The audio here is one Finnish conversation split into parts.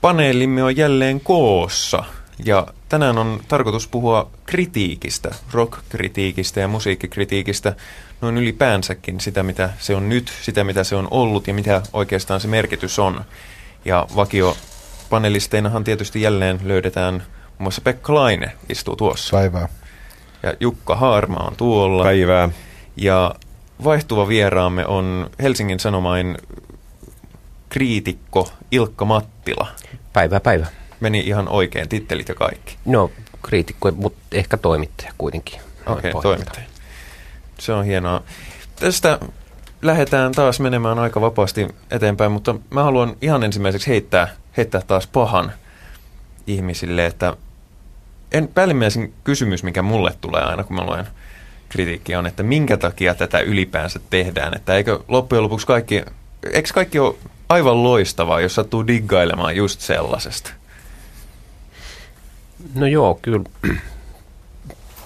Paneelimme on jälleen koossa ja tänään on tarkoitus puhua kritiikistä, rock-kritiikistä ja musiikkikritiikistä, noin ylipäänsäkin sitä, mitä se on nyt, sitä, mitä se on ollut ja mitä oikeastaan se merkitys on. Ja vakio panelisteinahan tietysti jälleen löydetään muun muassa Pekka Laine istuu tuossa. Päivää. Ja Jukka Haarma on tuolla. Päivää. Ja vaihtuva vieraamme on Helsingin Sanomain kriitikko Ilkka Mattila. Päivä päivä. Meni ihan oikein, tittelit ja kaikki. No, kriitikko, mutta ehkä toimittaja kuitenkin. Okei, okay, toimittaja. Se on hienoa. Tästä lähdetään taas menemään aika vapaasti eteenpäin, mutta mä haluan ihan ensimmäiseksi heittää, heittää taas pahan ihmisille, että en, päällimmäisin kysymys, mikä mulle tulee aina, kun mä luen kritiikkiä, on, että minkä takia tätä ylipäänsä tehdään. Että eikö loppujen lopuksi kaikki, eikö kaikki ole aivan loistavaa, jos sattuu diggailemaan just sellaisesta? No joo, kyllä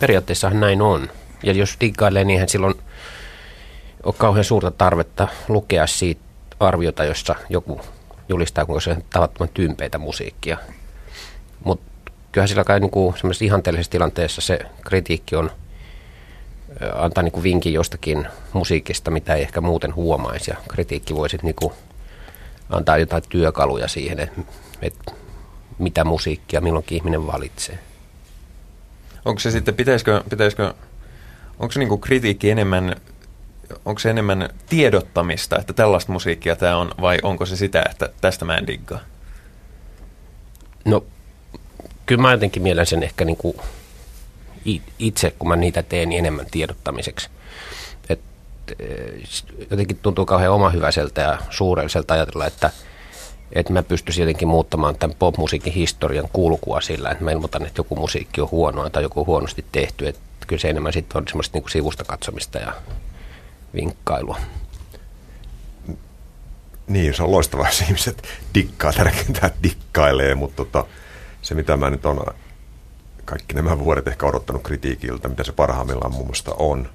periaatteessahan näin on. Ja jos diggailee, niin silloin ole kauhean suurta tarvetta lukea siitä arviota, jossa joku julistaa, kuinka se on tavattoman tympeitä musiikkia. Mutta kyllähän sillä kai niinku ihanteellisessa tilanteessa se kritiikki on antaa niinku vinkin jostakin musiikista, mitä ei ehkä muuten huomaisi. Ja kritiikki voi sitten niinku antaa jotain työkaluja siihen, että et mitä musiikkia milloinkin ihminen valitsee. Onko se sitten, pitäisikö, pitäisikö onko se niinku kritiikki enemmän, onko se enemmän tiedottamista, että tällaista musiikkia tämä on, vai onko se sitä, että tästä mä en diggaa? No, kyllä mä jotenkin mielen sen ehkä niinku itse, kun mä niitä teen, niin enemmän tiedottamiseksi. Eh, jotenkin tuntuu kauhean omahyväiseltä ja suurelliselta ajatella, että – että mä pystyisin jotenkin muuttamaan tämän popmusiikin historian kulkua sillä, että mä ilmoitan, että joku musiikki on huonoa tai joku on huonosti tehty. Että kyllä se enemmän sitten on semmoista niin sivusta katsomista ja vinkkailua. Niin, se on loistavaa, jos ihmiset dikkaa, tärkeintä, dikkailee, mutta tota, se mitä mä nyt on kaikki nämä vuodet ehkä odottanut kritiikiltä, mitä se parhaimmillaan muun muassa on,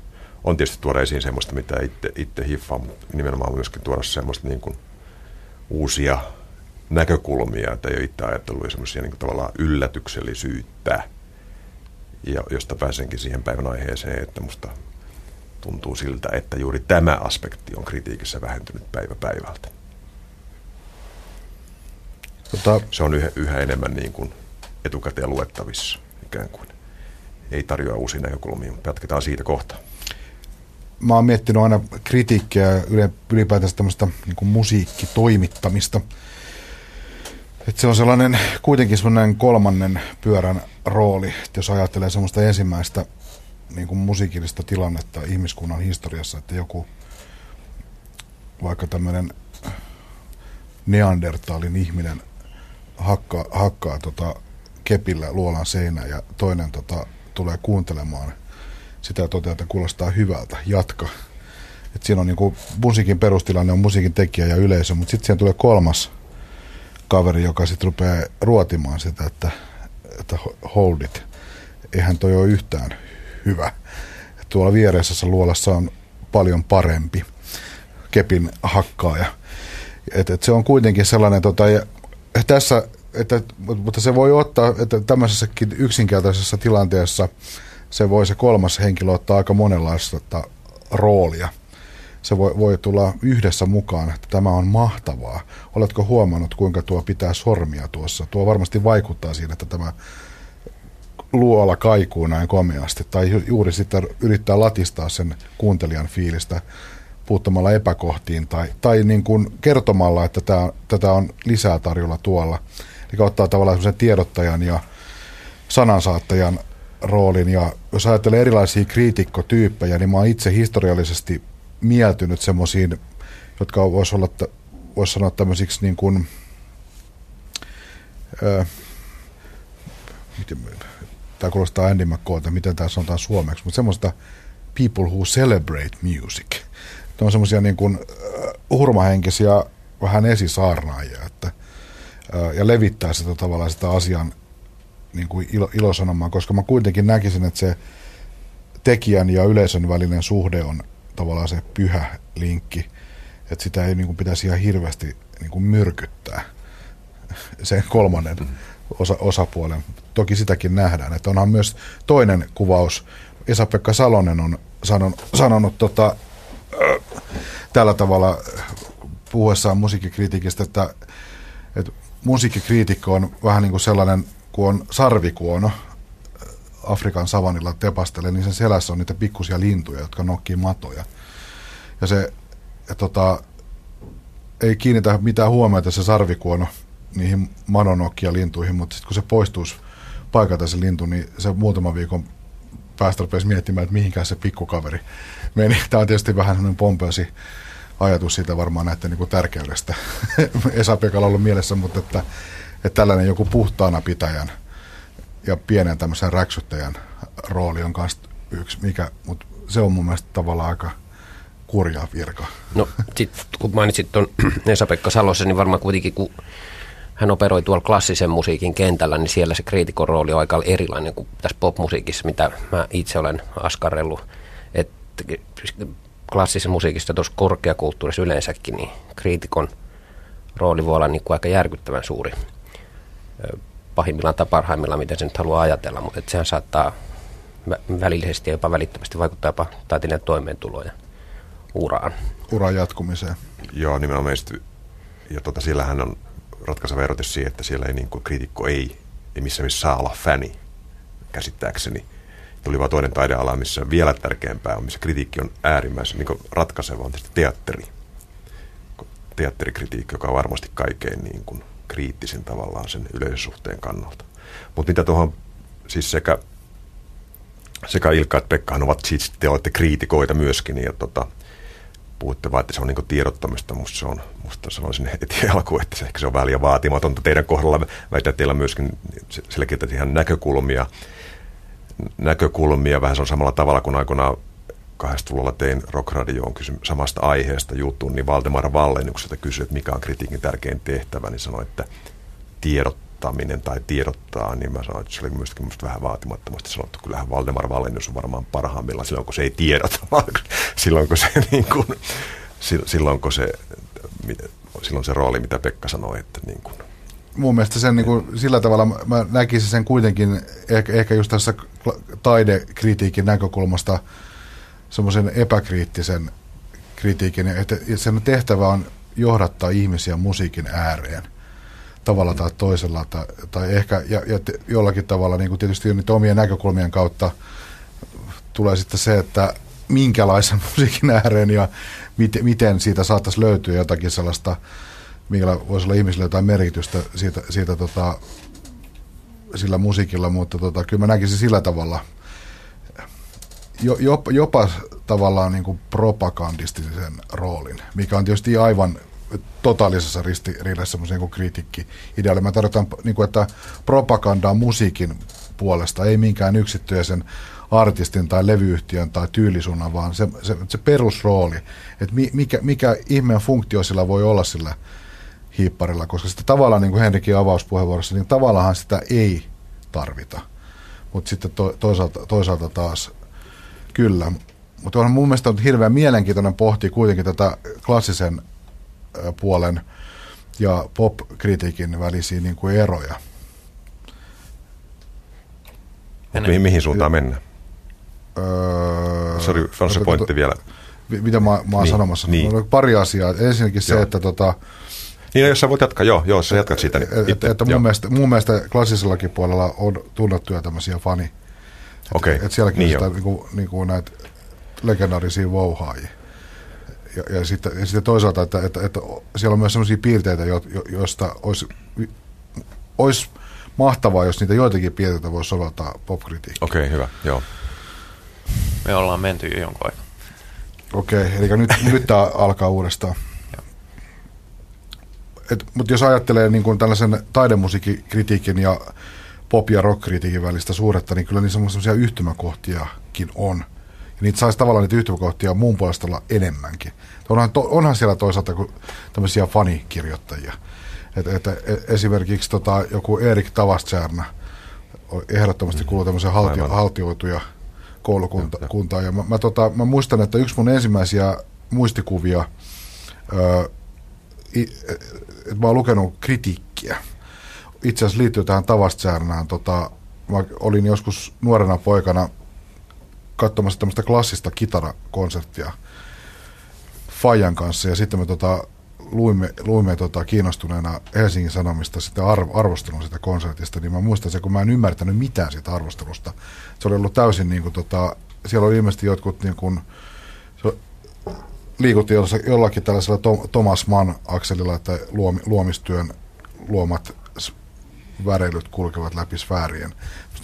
on tietysti tuoda esiin semmoista, mitä itse, itse hiffaa, mutta nimenomaan myöskin tuoda semmoista niin kuin uusia näkökulmia, että ei ole itse ajatellut semmoisia niin tavallaan yllätyksellisyyttä, ja josta pääsenkin siihen päivän aiheeseen, että musta tuntuu siltä, että juuri tämä aspekti on kritiikissä vähentynyt päivä päivältä. Tota, se on yhä, yhä enemmän niin kuin etukäteen luettavissa ikään kuin. Ei tarjoa uusia näkökulmia, mutta jatketaan siitä kohta. Mä oon miettinyt aina kritiikkiä ylipäätänsä tämmöistä niin musiikkitoimittamista – että se on sellainen kuitenkin sellainen kolmannen pyörän rooli, että jos ajattelee semmoista ensimmäistä niin kuin musiikillista tilannetta ihmiskunnan historiassa, että joku vaikka tämmöinen neandertaalin ihminen hakkaa, hakkaa tota kepillä luolan seinä ja toinen tota, tulee kuuntelemaan sitä toteaa, että kuulostaa hyvältä, jatka. Et siinä on niin kuin, musiikin perustilanne on musiikin tekijä ja yleisö, mutta sitten siihen tulee kolmas kaveri, joka sitten rupeaa ruotimaan sitä, että, että hold it. Eihän toi ole yhtään hyvä. Tuolla viereisessä luolassa on paljon parempi kepin hakkaaja. Et, et se on kuitenkin sellainen, tota, ja tässä, että, mutta se voi ottaa, että tämmöisessäkin yksinkertaisessa tilanteessa se voi se kolmas henkilö ottaa aika monenlaista roolia – se voi, voi tulla yhdessä mukaan, että tämä on mahtavaa. Oletko huomannut, kuinka tuo pitää sormia tuossa? Tuo varmasti vaikuttaa siihen, että tämä luola kaikuu näin komeasti. Tai juuri sitten yrittää latistaa sen kuuntelijan fiilistä puuttumalla epäkohtiin tai, tai niin kuin kertomalla, että tämä, tätä on lisää tarjolla tuolla. Eli ottaa tavallaan sen tiedottajan ja sanansaattajan roolin. Ja jos ajattelee erilaisia kriitikkotyyppejä, niin mä oon itse historiallisesti mieltynyt semmoisiin, jotka voisi olla, voisi sanoa tämmöisiksi niin kuin, miten, tämä kuulostaa Andy McCoylta, miten tämä sanotaan suomeksi, mutta semmoista people who celebrate music. Ne on semmoisia niin kuin hurmahenkisiä vähän esisaarnaajia, että, ja levittää sitä tavallaan sitä asian niin kuin ilo, ilosanomaa, koska mä kuitenkin näkisin, että se tekijän ja yleisön välinen suhde on tavallaan se pyhä linkki, että sitä ei niin kuin, pitäisi ihan hirveästi niin kuin myrkyttää. sen kolmannen osa, osapuolen. Toki sitäkin nähdään, että onhan myös toinen kuvaus. Esa-Pekka Salonen on sanon, sanonut tota, äh, tällä tavalla puhuessaan musiikkikritiikistä, että, että musiikkikriitikko on vähän niin kuin sellainen, kun on sarvikuono, Afrikan savanilla tepastelee, niin sen selässä on niitä pikkusia lintuja, jotka nokkii matoja. Ja se ja tota, ei kiinnitä mitään huomiota se sarvikuono niihin manonokkia lintuihin, mutta sitten kun se poistuisi paikalta se lintu, niin se muutaman viikon päästä rupesi miettimään, että mihinkään se pikkukaveri meni. Tämä on tietysti vähän semmoinen pompeusi ajatus siitä varmaan näiden niin kuin tärkeydestä. Esa-Pekalla ollut mielessä, mutta että, että tällainen joku puhtaana pitäjän ja pienen tämmöisen räksyttäjän rooli on myös yksi, mikä, mutta se on mun mielestä tavallaan aika kurja virka. No sit, kun mainitsit tuon Esa-Pekka Salosen, niin varmaan kuitenkin kun hän operoi tuolla klassisen musiikin kentällä, niin siellä se kriitikon rooli on aika erilainen kuin tässä popmusiikissa, mitä mä itse olen askarrellut. Että klassisen musiikista tuossa korkeakulttuurissa yleensäkin, niin kriitikon rooli voi olla niin kuin aika järkyttävän suuri pahimmillaan tai parhaimmillaan, miten se nyt haluaa ajatella, mutta että sehän saattaa välillisesti ja jopa välittömästi vaikuttaa jopa taiteilijan toimeentuloon ja uraan. Uran jatkumiseen. Joo, nimenomaan. Ja tota, siellähän on ratkaiseva erotus siihen, että siellä ei niin kuin, kriitikko ei, ei missä missä saa olla fäni, käsittääkseni. Tuli vaan toinen taideala, missä vielä tärkeämpää on, missä kritiikki on äärimmäisen niin ratkaiseva, on tietysti teatteri. Teatterikritiikki, joka on varmasti kaikkein niin kuin, kriittisin tavallaan sen yleisösuhteen kannalta. Mutta mitä tuohon, siis sekä, sekä Ilkka että Pekkahan ovat siis, te olette kriitikoita myöskin, ja tota, puhutte vaan, että se on niin tiedottamista. Musta, se on, musta sanoisin heti alkuun, että se, ehkä se on vähän liian vaatimatonta teidän kohdalla. Väitän, teillä myöskin selkeitä ihan näkökulmia, näkökulmia vähän se on samalla tavalla kuin aikoinaan 80-luvulla tein Rockradioon kysy- samasta aiheesta jutun, niin Valdemar Vallennukselta kysyi, että mikä on kritiikin tärkein tehtävä, niin sanoi, että tiedottaminen tai tiedottaa, niin mä sanoin, että se oli myöskin musta vähän vaatimattomasti sanottu. Kyllähän Valdemar Vallennus on varmaan parhaimmillaan silloin, kun se ei tiedota, vaan silloin, kun se, niin kuin, silloin, kun se, silloin se rooli, mitä Pekka sanoi, että niin kuin, mun mielestä sen niin kuin, sillä tavalla mä näkisin sen kuitenkin ehkä, ehkä just tässä taidekritiikin näkökulmasta semmoisen epäkriittisen kritiikin, että sen tehtävä on johdattaa ihmisiä musiikin ääreen tavalla tai toisella, tai, tai ehkä ja, ja jollakin tavalla niin kuin tietysti niitä omien näkökulmien kautta tulee sitten se, että minkälaisen musiikin ääreen ja miten, miten siitä saattaisi löytyä jotakin sellaista, millä voisi olla ihmisille jotain merkitystä siitä, siitä tota, sillä musiikilla, mutta tota, kyllä mä näkisin sillä tavalla – jopa, jopa tavallaan niin kuin propagandistisen roolin, mikä on tietysti aivan totaalisessa ristiriidassa semmoisen niin kritiikki ideaali. Mä tarkoitan, niin kuin, että propaganda on musiikin puolesta, ei minkään yksittäisen artistin tai levyyhtiön tai tyylisuunnan, vaan se, se, se perusrooli, että mikä, mikä ihmeen funktio sillä voi olla sillä hiipparilla, koska sitä tavallaan, niin kuin Henrikin avauspuheenvuorossa, niin tavallaan sitä ei tarvita. Mutta sitten to, toisaalta, toisaalta taas Kyllä, mutta on mun mielestä on hirveän mielenkiintoinen pohtia kuitenkin tätä klassisen puolen ja pop-kritiikin välisiä niin kuin eroja. Mihin, mihin suuntaan mennään? Öö, Sori, on se pointti vielä. Mitä mä, mä oon niin, sanomassa? Niin. Pari asiaa. Ensinnäkin joo. se, että tota, niin, no, jos sä voit jatkaa, joo, joo sä jatkat siitä. Niin että, että mun, mielestä, mun mielestä klassisellakin puolella on tunnettuja tämmöisiä fani, Okay. Et, sielläkin niin sitä, niinku, niinku näitä legendaarisia vouhaajia. Ja, ja, sitten, ja sitten toisaalta, että, että, että siellä on myös sellaisia piirteitä, jo, jo, joista olisi, olisi mahtavaa, jos niitä joitakin piirteitä voisi soveltaa popkritiikkaan. Okei, okay, hyvä, joo. Me ollaan menty jo jonkun aikaa. Okei, okay, eli nyt, nyt tämä alkaa uudestaan. Et, mutta jos ajattelee niin kuin tällaisen taidemusiikkikritiikin ja pop- ja rock-kritiikin välistä suuretta, niin kyllä niissä semmoisia yhtymäkohtiakin on. Ja niitä saisi tavallaan niitä yhtymäkohtia muun puolesta olla enemmänkin. Onhan, to, onhan siellä toisaalta tämmöisiä fanikirjoittajia. Et, et, et, esimerkiksi tota, joku Erik Tavastjärnä ehdottomasti kuuluu tämmöisen haltio, haltioituja koulukuntaan. Ja mä, mä, tota, mä muistan, että yksi mun ensimmäisiä muistikuvia, öö, että mä oon lukenut kritiikkiä itse asiassa liittyy tähän tavastsäännään. Tota, mä olin joskus nuorena poikana katsomassa tämmöistä klassista kitarakonserttia Fajan kanssa ja sitten me tota, luimme, luimme tota, kiinnostuneena Helsingin Sanomista sitä arv, arvostelun sitä konsertista, niin mä muistan se, kun mä en ymmärtänyt mitään siitä arvostelusta. Se oli ollut täysin niin kuin, tota, siellä oli ilmeisesti jotkut niin kuin, se liikuttiin jollakin tällaisella Thomas Mann-akselilla, että luomi, luomistyön luomat väreilyt kulkevat läpi sfäärien.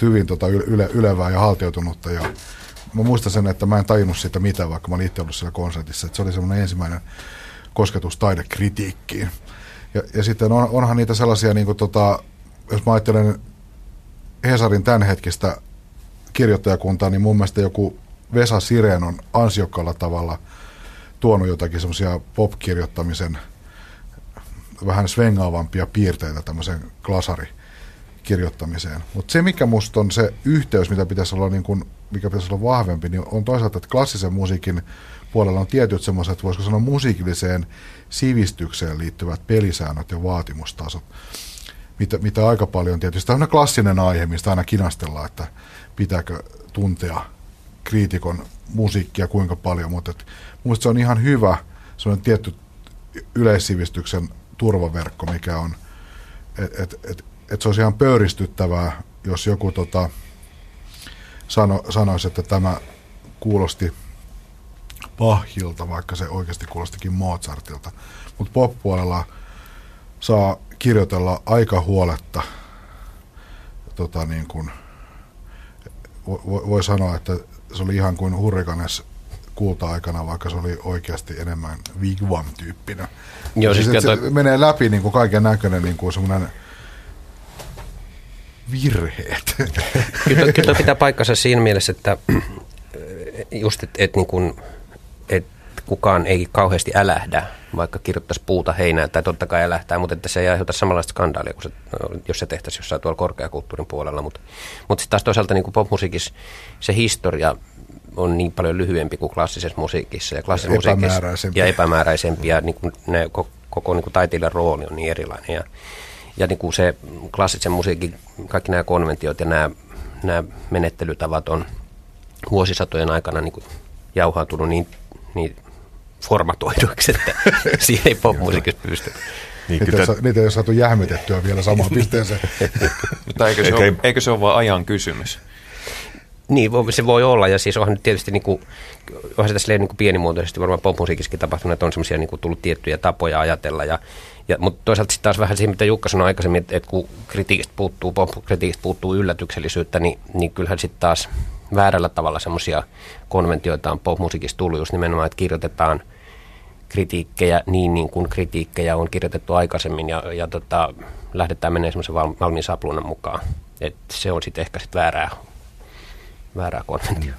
Hyvin tota, yle, ylevää ja haltioitunutta ja mä muistan sen, että mä en tajunnut siitä mitään, vaikka mä olin itse ollut siellä konsertissa. Että se oli semmoinen ensimmäinen kosketus taidekritiikkiin. Ja, ja sitten on, onhan niitä sellaisia, niin kuin tota, jos mä ajattelen Hesarin tämänhetkistä kirjoittajakuntaa, niin mun mielestä joku Vesa Siren on ansiokkaalla tavalla tuonut jotakin semmoisia pop-kirjoittamisen vähän svengaavampia piirteitä tämmöisen glasari kirjoittamiseen. Mutta se, mikä musta on se yhteys, mitä pitäisi olla, niin kun, mikä pitäisi olla vahvempi, niin on toisaalta, että klassisen musiikin puolella on tietyt semmoiset, voisiko sanoa musiikilliseen sivistykseen liittyvät pelisäännöt ja vaatimustasot, mitä, mitä aika paljon tietysti. Tämä on klassinen aihe, mistä aina kinastellaan, että pitääkö tuntea kriitikon musiikkia kuinka paljon, mutta minusta se on ihan hyvä semmoinen tietty yleissivistyksen turvaverkko, mikä on, että et, et, et se olisi ihan pöyristyttävää, jos joku tota, sano, sanoisi, että tämä kuulosti Bachilta, vaikka se oikeasti kuulostikin Mozartilta. Mutta pop-puolella saa kirjoitella aika huoletta. Tota niin kuin, voi, voi sanoa, että se oli ihan kuin Hurrikanes kulta-aikana, vaikka se oli oikeasti enemmän Wigwam-tyyppinen. Joo, siis, siis se menee läpi niin kuin kaiken näköinen niin kuin semmoinen virheet. Kyllä, kyllä pitää paikkansa siinä mielessä, että just, että et, niin et kukaan ei kauheasti älähdä, vaikka kirjoittaisi puuta heinää, tai totta kai älähtää, mutta että se ei aiheuta samanlaista skandaalia, kuin se, jos se tehtäisiin jossain tuolla korkeakulttuurin puolella. Mutta, mutta sitten taas toisaalta niin popmusiikissa se historia on niin paljon lyhyempi kuin klassisessa musiikissa. Ja klassisessa musiikissa ja epämääräisempi, ja niin kuin ne, koko, koko niin kuin taiteilijan rooli on niin erilainen. Ja, ja niin kuin se klassisen musiikin, kaikki nämä konventiot ja nämä, nämä menettelytavat on vuosisatojen aikana niin kuin jauhautunut niin, niin formatoiduiksi, että siihen ei popmusiikista pysty. Niin, niitä, kyllä, niitä ei ole saatu jähmetettyä vielä samaan pisteeseen. Mutta eikö se, ole, eikö se ole vain ajan kysymys? Niin, se voi olla, ja siis onhan nyt tietysti niin kuin, onhan se tässä niin kuin pienimuotoisesti varmaan popmusiikissakin tapahtunut, että on semmoisia niin tullut tiettyjä tapoja ajatella, ja, ja, mutta toisaalta sitten taas vähän siihen, mitä Jukka sanoi aikaisemmin, että, että kun kritiikistä puuttuu, popkritiikistä puuttuu yllätyksellisyyttä, niin, niin kyllähän sitten taas väärällä tavalla semmoisia konventioita on popmusiikissa tullut just nimenomaan, että kirjoitetaan kritiikkejä niin, niin kuin kritiikkejä on kirjoitettu aikaisemmin, ja, ja tota, lähdetään menemään semmoisen valmiin sapluunan mukaan. Et se on sitten ehkä sit väärää väärää konventioa.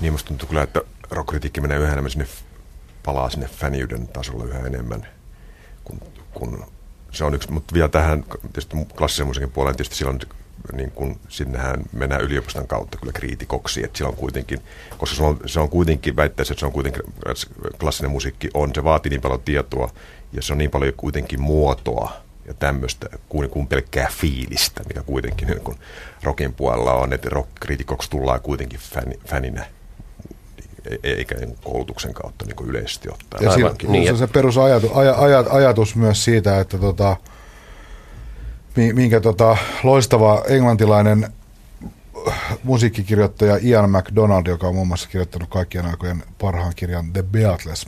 Niin musta tuntuu kyllä, että rockkritiikki menee yhä enemmän sinne, palaa sinne fäniyden tasolla yhä enemmän, kun, kun se on yksi, mutta vielä tähän tietysti klassisen musiikin puoleen tietysti silloin niin kun, sinnehän mennään yliopiston kautta kyllä kriitikoksi, että silloin kuitenkin, koska se on, se on kuitenkin, väittäisi, että se on kuitenkin, klassinen musiikki on, se vaatii niin paljon tietoa ja se on niin paljon kuitenkin muotoa, ja tämmöistä kuin, kuin pelkkää fiilistä, mikä kuitenkin niin kun rockin puolella on, että rock-kritikoksi tullaan kuitenkin fän, fäninä eikä niin koulutuksen kautta niin yleisesti ottaen. Ja siinä, niin, se, se perusajatus aj, aj, ajatus myös siitä, että tota, minkä tota, loistava englantilainen musiikkikirjoittaja Ian MacDonald, joka on muun muassa kirjoittanut kaikkien aikojen parhaan kirjan The Beatles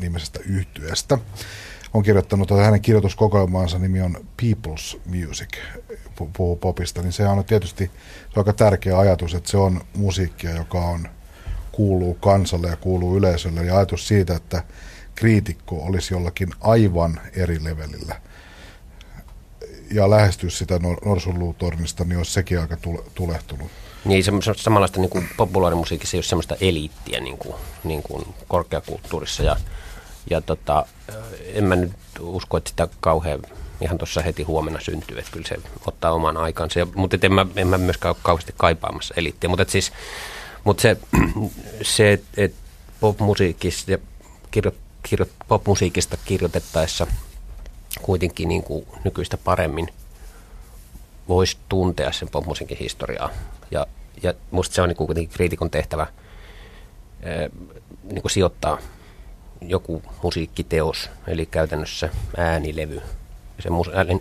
nimisestä yhtyeestä on kirjoittanut, että hänen kirjoituskokoelmaansa nimi on People's Music, puhuu popista, niin se on tietysti se on aika tärkeä ajatus, että se on musiikkia, joka on, kuuluu kansalle ja kuuluu yleisölle, ja ajatus siitä, että kriitikko olisi jollakin aivan eri levelillä ja lähestyä sitä nor- norsunluutornista, niin olisi sekin aika tule- tulehtunut. Niin, semmoista samanlaista niin kuin populaarimusiikissa ei ole semmoista eliittiä niin kuin, niin kuin korkeakulttuurissa ja ja tota, en mä nyt usko, että sitä kauhean ihan tuossa heti huomenna syntyy, että kyllä se ottaa oman aikansa. Ja, mutta en mä, en mä myöskään ole kauheasti kaipaamassa eliittiä. Mutta siis, mutta se, se että et popmusiikista ja kirjo, kirjo, popmusiikista kirjoitettaessa kuitenkin niin kuin nykyistä paremmin voisi tuntea sen popmusiikin historiaa. Ja, ja musta se on niin kuitenkin kriitikon tehtävä niin kuin sijoittaa joku musiikkiteos, eli käytännössä äänilevy, se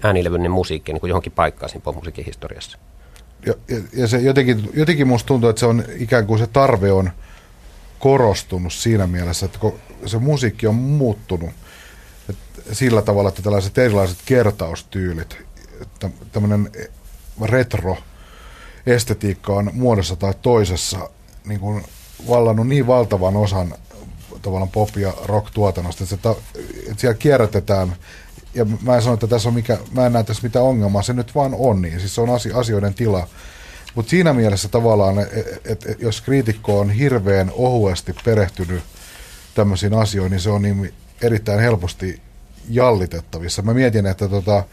äänilevyinen musiikki niin kuin johonkin paikkaan siinä popmusiikin historiassa. Ja, ja, se jotenkin, jotenkin musta tuntuu, että se on ikään kuin se tarve on korostunut siinä mielessä, että se musiikki on muuttunut että sillä tavalla, että tällaiset erilaiset kertaustyylit, tämmöinen retro estetiikka on muodossa tai toisessa niin kuin vallannut niin valtavan osan tavallaan pop- ja rock-tuotannosta, että, että siellä kierrätetään ja mä en sano, että tässä on mikä, mä en näe tässä mitään ongelmaa, se nyt vaan on niin, siis se on asioiden tila. Mutta siinä mielessä tavallaan, että et, et, jos kriitikko on hirveän ohuesti perehtynyt tämmöisiin asioihin, niin se on niin erittäin helposti jallitettavissa. Mä mietin, että tota,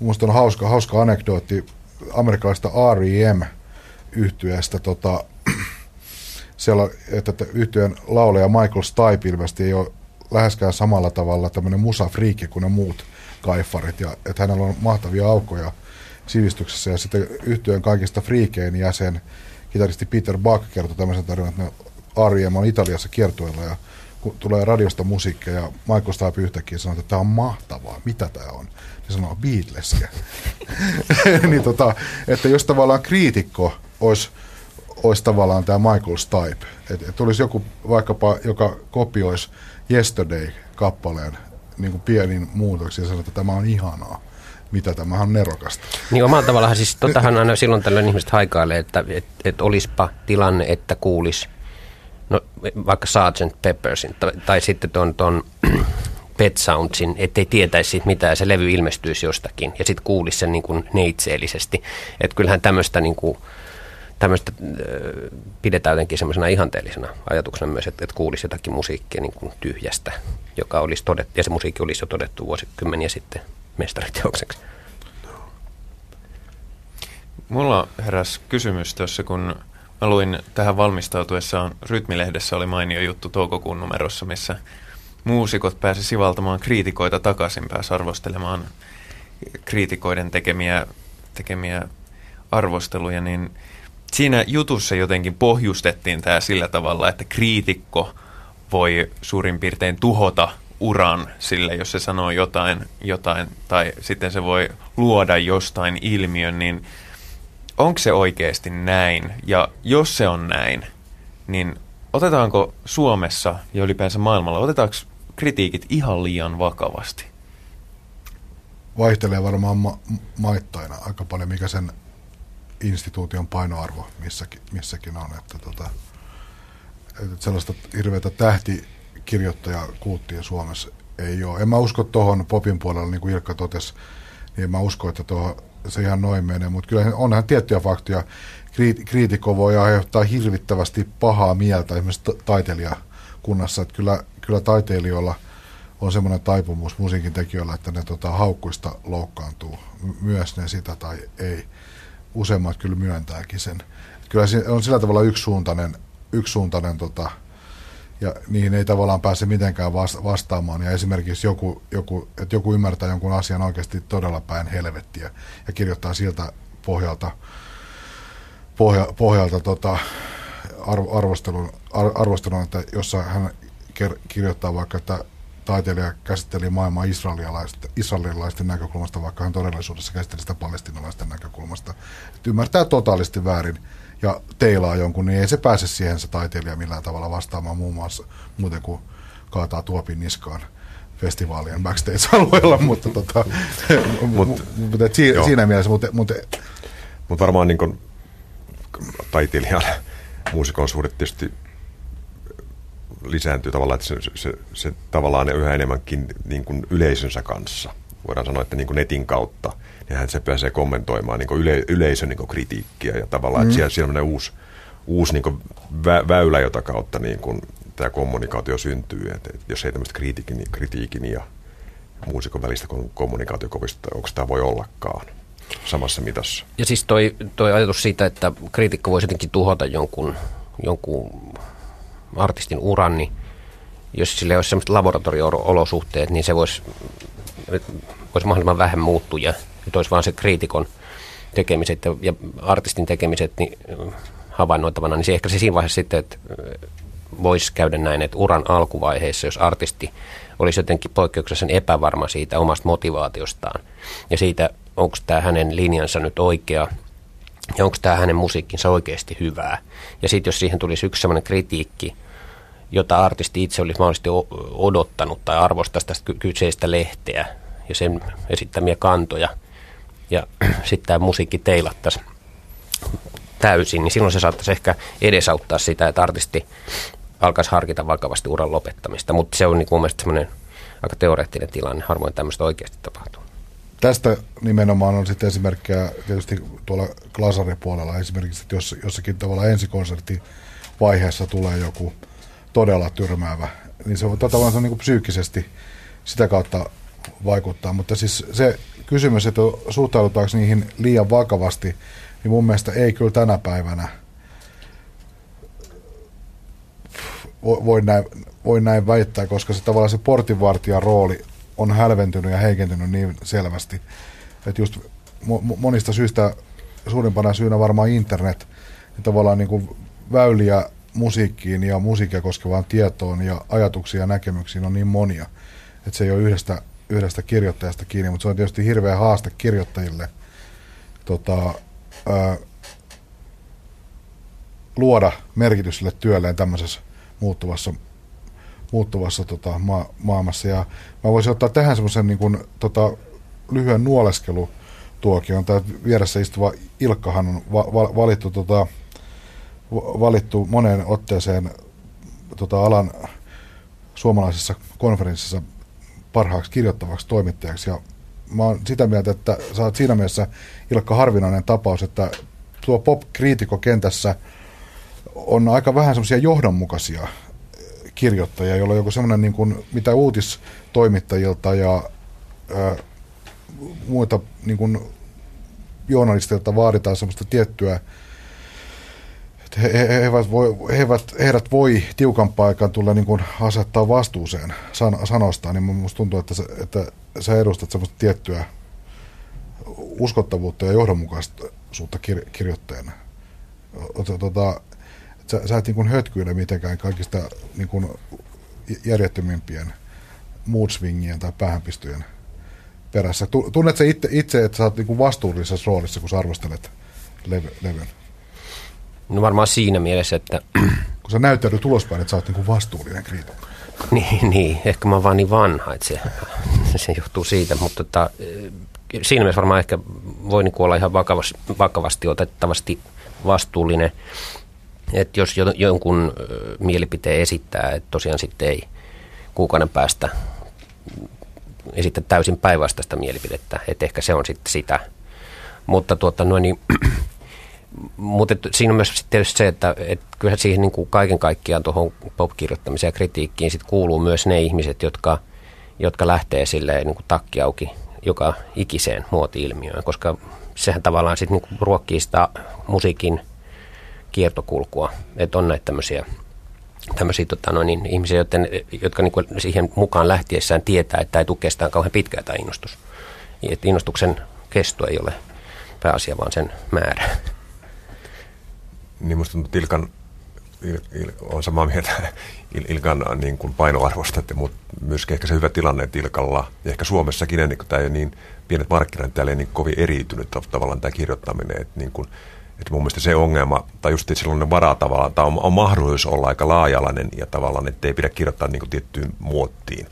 musta on hauska, hauska anekdootti amerikkalaista R.E.M. tota, siellä, että yhtyeen lauleja Michael Stipe ilmeisesti ei ole läheskään samalla tavalla tämmöinen musafriikki kuin ne muut kaifarit, ja että hänellä on mahtavia aukkoja sivistyksessä, ja sitten yhtyeen kaikista friikein jäsen, kitaristi Peter Buck kertoi tämmöisen tarinan, että ne on Italiassa kiertueella, ja kun tulee radiosta musiikkia, ja Michael Stipe yhtäkkiä sanoo, että tämä on mahtavaa, mitä tämä on? Ne sanoo Beatlesia. niin tota, että jos tavallaan kriitikko olisi olisi tavallaan tämä Michael Stipe. Että et olisi joku vaikkapa, joka kopioisi Yesterday-kappaleen niin kuin pienin muutoksia ja sanoo, että tämä on ihanaa mitä tämä on nerokasta. Niin omalla tavallaan siis totahan aina silloin tällöin ihmiset haikailee, että et, et olisipa tilanne, että kuulis no, vaikka Sgt. Peppersin tai, tai sitten tuon, tuon Pet Soundsin, ettei tietäisi siitä mitään, se levy ilmestyisi jostakin ja sitten kuulisi sen niin kuin neitseellisesti. Että kyllähän tämmöistä niin kuin, tämmöistä pidetään jotenkin semmoisena ihanteellisena ajatuksena myös, että, että kuulisi jotakin musiikkia niin kuin tyhjästä, joka olisi todettu, ja se musiikki olisi jo todettu vuosikymmeniä sitten mestariteokseksi. Mulla heräs kysymys tuossa, kun mä luin tähän valmistautuessaan, Rytmilehdessä oli mainio juttu toukokuun numerossa, missä muusikot pääsi sivaltamaan kriitikoita takaisin, pääsi arvostelemaan kriitikoiden tekemiä, tekemiä arvosteluja, niin – siinä jutussa jotenkin pohjustettiin tämä sillä tavalla, että kriitikko voi suurin piirtein tuhota uran sille, jos se sanoo jotain, jotain tai sitten se voi luoda jostain ilmiön, niin onko se oikeasti näin? Ja jos se on näin, niin otetaanko Suomessa ja ylipäänsä maailmalla, otetaanko kritiikit ihan liian vakavasti? Vaihtelee varmaan ma- maittain aika paljon, mikä sen instituution painoarvo missäkin, missäkin on. Että tota, että sellaista hirveätä tähtikirjoittajakulttia Suomessa ei ole. En mä usko tuohon popin puolella, niin kuin Ilkka totesi, niin mä usko, että tuohon se ihan noin menee, mutta kyllä onhan tiettyjä faktoja. Kriitikko voi aiheuttaa hirvittävästi pahaa mieltä esimerkiksi taiteilijakunnassa, että kyllä, kyllä taiteilijoilla on semmoinen taipumus musiikin tekijöillä, että ne tota, haukkuista loukkaantuu, myös ne sitä tai ei useimmat kyllä myöntääkin sen. Kyllä se on sillä tavalla yksisuuntainen, yksisuuntainen tota, ja niihin ei tavallaan pääse mitenkään vastaamaan. Ja esimerkiksi joku, joku, että joku ymmärtää jonkun asian oikeasti todella päin helvettiä ja kirjoittaa siltä pohjalta, pohja, pohjalta tota, arvostelun, arvostelun, että jossa hän kirjoittaa vaikka, että taiteilija käsitteli maailmaa israelilaisten, israelilaisten näkökulmasta, vaikka hän todellisuudessa käsitteli sitä palestinalaisten näkökulmasta. Että ymmärtää totaalisti väärin ja teilaa jonkun, niin ei se pääse siihen se taiteilija millään tavalla vastaamaan muun muassa muuten kuin kaataa tuopin niskaan festivaalien backstage-alueella, mutta, tota, mut, mutta et si, siinä mielessä. Mutta, mutta, mutta varmaan niin kuin, taiteilijan muusikon suhde tietysti lisääntyy tavallaan, että se, se, se, se tavallaan yhä enemmänkin niin kuin yleisönsä kanssa. Voidaan sanoa, että niin kuin netin kautta niin hän se pääsee kommentoimaan niin kuin yle, yleisön niin kuin kritiikkiä ja tavallaan, mm. että siellä, siellä on uusi, uusi niin kuin vä, väylä, jota kautta niin kuin tämä kommunikaatio syntyy. Että, että jos ei tämmöistä kritiikin, kritiikin ja muusikon välistä kommunikaatiokovista, onko tämä voi ollakaan samassa mitassa. Ja siis toi, toi ajatus siitä, että kriitikko voisi jotenkin tuhota jonkun, jonkun artistin uran, niin jos sille olisi sellaiset laboratorio-olosuhteet, niin se voisi, voisi mahdollisimman vähän muuttua ja olisi vaan se kriitikon tekemiset ja, ja artistin tekemiset niin, havainnoitavana, niin se ehkä se siinä vaiheessa sitten, että voisi käydä näin, että uran alkuvaiheessa, jos artisti olisi jotenkin poikkeuksellisen epävarma siitä omasta motivaatiostaan ja siitä, onko tämä hänen linjansa nyt oikea ja onko tämä hänen musiikkinsa oikeasti hyvää. Ja sitten jos siihen tulisi yksi sellainen kritiikki, jota artisti itse olisi mahdollisesti odottanut tai arvostaisi tästä kyseistä lehteä ja sen esittämiä kantoja, ja sitten tämä musiikki teilattaisi täysin, niin silloin se saattaisi ehkä edesauttaa sitä, että artisti alkaisi harkita vakavasti uran lopettamista. Mutta se on niin mun mielestä semmoinen aika teoreettinen tilanne. Harvoin tämmöistä oikeasti tapahtuu. Tästä nimenomaan on sitten esimerkkejä tietysti tuolla Glasaripuolella esimerkiksi, että jos, jossakin tavalla ensikonsertti vaiheessa tulee joku todella tyrmäävä, niin se on tavallaan se on niin psyykkisesti sitä kautta vaikuttaa. Mutta siis se kysymys, että suhtaudutaanko niihin liian vakavasti, niin mun mielestä ei kyllä tänä päivänä – voi näin, voi näin väittää, koska se tavallaan se portinvartijan rooli on hälventynyt ja heikentynyt niin selvästi, että just monista syistä suurimpana syynä varmaan internet, ja tavallaan niin kuin väyliä musiikkiin ja musiikkia koskevaan tietoon ja ajatuksia ja näkemyksiin on niin monia, että se ei ole yhdestä, yhdestä kirjoittajasta kiinni, mutta se on tietysti hirveä haaste kirjoittajille tota, ää, luoda merkitys sille työlleen tämmöisessä muuttuvassa, muuttuvassa tota, ma- maailmassa. Ja mä voisin ottaa tähän semmoisen niin tota, lyhyen nuoleskelutuokion. Tämä vieressä istuva Ilkkahan on va- va- valittu, tota, valittu moneen otteeseen tota, alan suomalaisessa konferenssissa parhaaksi kirjoittavaksi toimittajaksi. Ja mä oon sitä mieltä, että sä oot siinä mielessä Ilkka harvinainen tapaus, että tuo pop-kriitikokentässä – on aika vähän semmoisia johdonmukaisia kirjoittajia, joilla on joku semmoinen, niin kuin, mitä uutistoimittajilta ja ää, muita niin kuin, journalisteilta vaaditaan semmoista tiettyä, että he, he, he, eivät voi, he, eivät, heidät voi tiukan paikan tulla niin kuin asettaa vastuuseen san, sanostaan, niin minusta tuntuu, että, sä, että sä edustat semmoista tiettyä uskottavuutta ja johdonmukaisuutta kir, kirjoittajana. Tota, sä, sä et niin hötkyile mitenkään kaikista niin kuin järjettömimpien moodswingien tai päähänpistojen perässä. Tunnet sä itse, itse että sä oot niin vastuullisessa roolissa, kun sä arvostelet levy, levyn? No varmaan siinä mielessä, että... Kun sä näyttäydyt ulospäin, että sä oot niin vastuullinen kriitikko. niin, niin, ehkä mä oon vaan niin vanha, että se, se johtuu siitä, mutta tota, siinä mielessä varmaan ehkä voi niin olla ihan vakavasti, vakavasti otettavasti vastuullinen että jos jonkun mielipiteen esittää, että tosiaan sitten ei kuukauden päästä esittää täysin päinvastaista mielipidettä, että ehkä se on sitten sitä. Mutta tuota, noin, niin, mutta siinä on myös tietysti se, että, että kyllä siihen niin kuin kaiken kaikkiaan tuohon pop-kirjoittamiseen ja kritiikkiin sit kuuluu myös ne ihmiset, jotka, jotka lähtee silleen niin kuin takki auki joka ikiseen muoti-ilmiöön, koska sehän tavallaan sitten niin ruokkii sitä musiikin – kiertokulkua. Että on näitä tämmöisiä tämmöisiä tota, no niin, ihmisiä, joten, jotka niin kuin siihen mukaan lähtiessään tietää, että ei tule kestää kauhean pitkään tämä innostus. Että innostuksen kesto ei ole pääasia, vaan sen määrä. Niin musta tuntuu, että Ilkan, Il, Il, on samaa mieltä Il, Ilkan niin kuin painoarvosta, mutta myöskin ehkä se hyvä tilanne, että Ilkalla, ja ehkä Suomessakin, niin kun tämä ei ole niin pienet markkinat, täällä ei niin kovin eriytynyt tavallaan tämä kirjoittaminen, että niin kuin, että mun mielestä se ongelma, tai just sellainen vara tavallaan, tai on, on mahdollisuus olla aika laajalainen ja tavallaan, että ei pidä kirjoittaa niin kuin tiettyyn muottiin.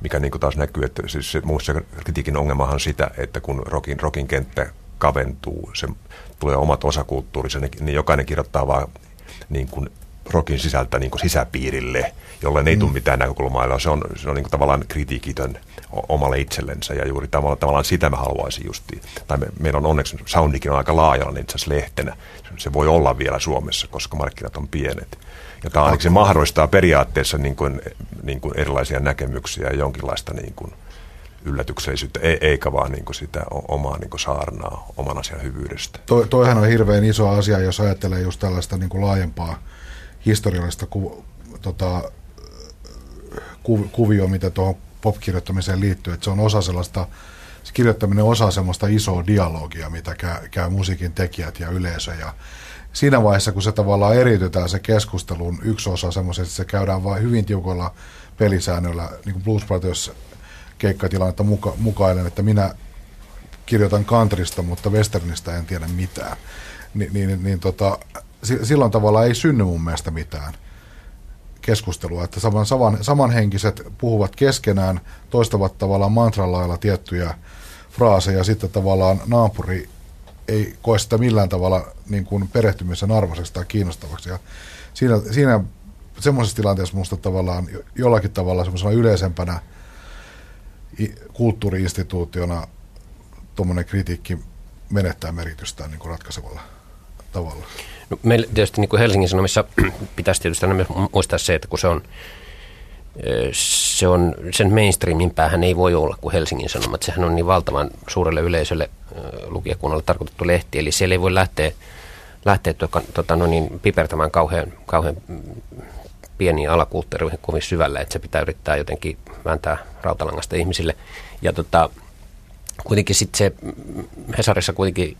Mikä niin kuin taas näkyy, että siis se, muun se kritiikin ongelmahan on sitä, että kun rokin, rokin kenttä kaventuu, se tulee omat osakulttuurinsa, niin, niin jokainen kirjoittaa vaan niin kuin rokin sisältä niin kuin sisäpiirille, jolle ei mm. tule mitään näkökulmaa. Se on, se on niin kuin tavallaan kritiikitön omalle itsellensä ja juuri tavallaan, tavallaan sitä mä haluaisin justiin. Tai me, meillä on onneksi Soundikin on aika laajalla niin itse lehtenä. Se voi olla vielä Suomessa, koska markkinat on pienet. Ja tämä se mahdollistaa periaatteessa niin kuin, niin kuin erilaisia näkemyksiä ja jonkinlaista niin kuin yllätyksellisyyttä, eikä vaan niin kuin sitä omaa niin kuin saarnaa oman asian hyvyydestä. Toi, toihan on hirveän iso asia, jos ajattelee just tällaista niin kuin laajempaa historiallista ku, tota, kuvio, mitä tuohon pop-kirjoittamiseen liittyy, että se on osa sellaista se kirjoittaminen osaa semmoista isoa dialogia, mitä käy, käy musiikin tekijät ja yleisö. Ja siinä vaiheessa, kun se tavallaan eriytetään se keskustelun yksi osa semmoisesti, että se käydään vain hyvin tiukoilla pelisäännöillä, niin kuin Blues Brothers keikkatilannetta muka, mukailen, että minä kirjoitan kantrista, mutta westernistä en tiedä mitään. Ni, niin, niin, tota, silloin tavalla ei synny mun mielestä mitään keskustelua, että saman, saman, samanhenkiset puhuvat keskenään, toistavat tavallaan mantralailla tiettyjä fraaseja, sitten tavallaan naapuri ei koe sitä millään tavalla niin kuin perehtymisen arvoiseksi tai kiinnostavaksi. Ja siinä, siinä semmoisessa tilanteessa minusta tavallaan jollakin tavalla semmoisena yleisempänä kulttuuriinstituutiona tuommoinen kritiikki menettää merkitystään niin kuin ratkaisevalla tavalla. No, meillä tietysti niin kuin Helsingin Sanomissa pitäisi tietysti aina muistaa se, että kun se on, se on, sen mainstreamin päähän ei voi olla kuin Helsingin Sanomat. Sehän on niin valtavan suurelle yleisölle lukijakunnalle tarkoitettu lehti, eli siellä ei voi lähteä, lähteä tuota, tuota, no niin, pipertämään kauhean, kauhean pieniä alakulttuureihin kovin syvälle, että se pitää yrittää jotenkin vääntää rautalangasta ihmisille. Ja tota, kuitenkin sitten se Hesarissa kuitenkin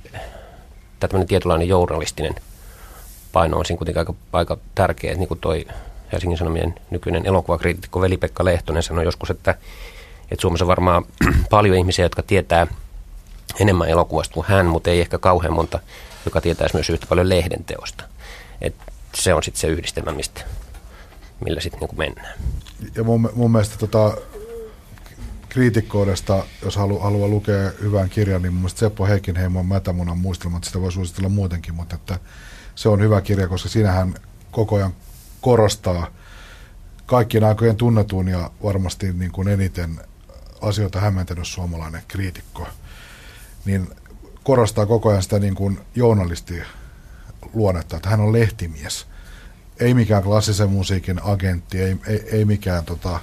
tämmöinen tietynlainen journalistinen paino on siinä kuitenkin aika, aika tärkeä, että niin kuin toi Helsingin Sanomien nykyinen elokuvakriitikko Veli-Pekka Lehtonen sanoi joskus, että, että Suomessa on varmaan paljon ihmisiä, jotka tietää enemmän elokuvasta kuin hän, mutta ei ehkä kauhean monta, joka tietäisi myös yhtä paljon lehden teosta. Et se on sitten se yhdistelmä, mistä, millä sitten niin mennään. Ja mun, mun mielestä tota, kriitikkoudesta, jos halu, haluaa lukea hyvän kirjan, niin mun mielestä Seppo Heikinheimon Mätämunan muistelmat, sitä voi suositella muutenkin, mutta että se on hyvä kirja, koska siinähän koko ajan korostaa kaikkien aikojen tunnetun ja varmasti niin kuin eniten asioita hämmentänyt suomalainen kriitikko, niin korostaa koko ajan sitä niin kuin journalisti luonnetta, että hän on lehtimies. Ei mikään klassisen musiikin agentti, ei, ei, ei mikään tota,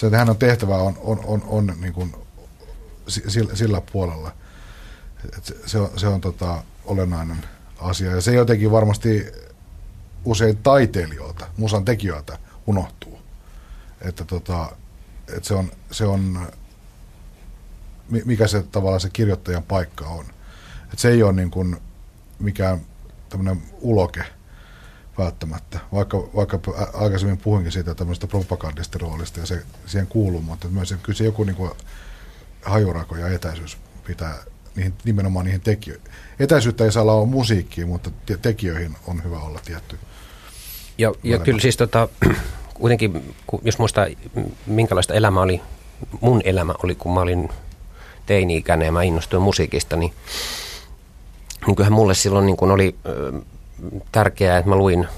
se, että hänen tehtävä on, on, on, on niin kuin sillä, sillä puolella. Et se, se on, se on tota, olennainen asia. Ja se jotenkin varmasti usein taiteilijoilta, musan tekijöiltä unohtuu. Että tota, että se on, se on, mikä se tavallaan se kirjoittajan paikka on. Että se ei ole niin kuin mikään tämmöinen uloke välttämättä, vaikka, vaikka aikaisemmin puhuinkin siitä tämmöistä propagandista roolista ja se siihen kuuluu, mutta myös kyllä se joku niin kuin hajurako ja etäisyys pitää niihin, nimenomaan niihin tekijöihin. Etäisyyttä ei saa olla musiikkiin, mutta tekijöihin on hyvä olla tietty. Ja, ja kyllä siis tota, kuitenkin, jos muistaa minkälaista elämä oli, mun elämä oli, kun mä olin teini-ikäinen ja mä innostuin musiikista, niin, niin kyllähän mulle silloin niin kun oli tärkeää, että mä luin,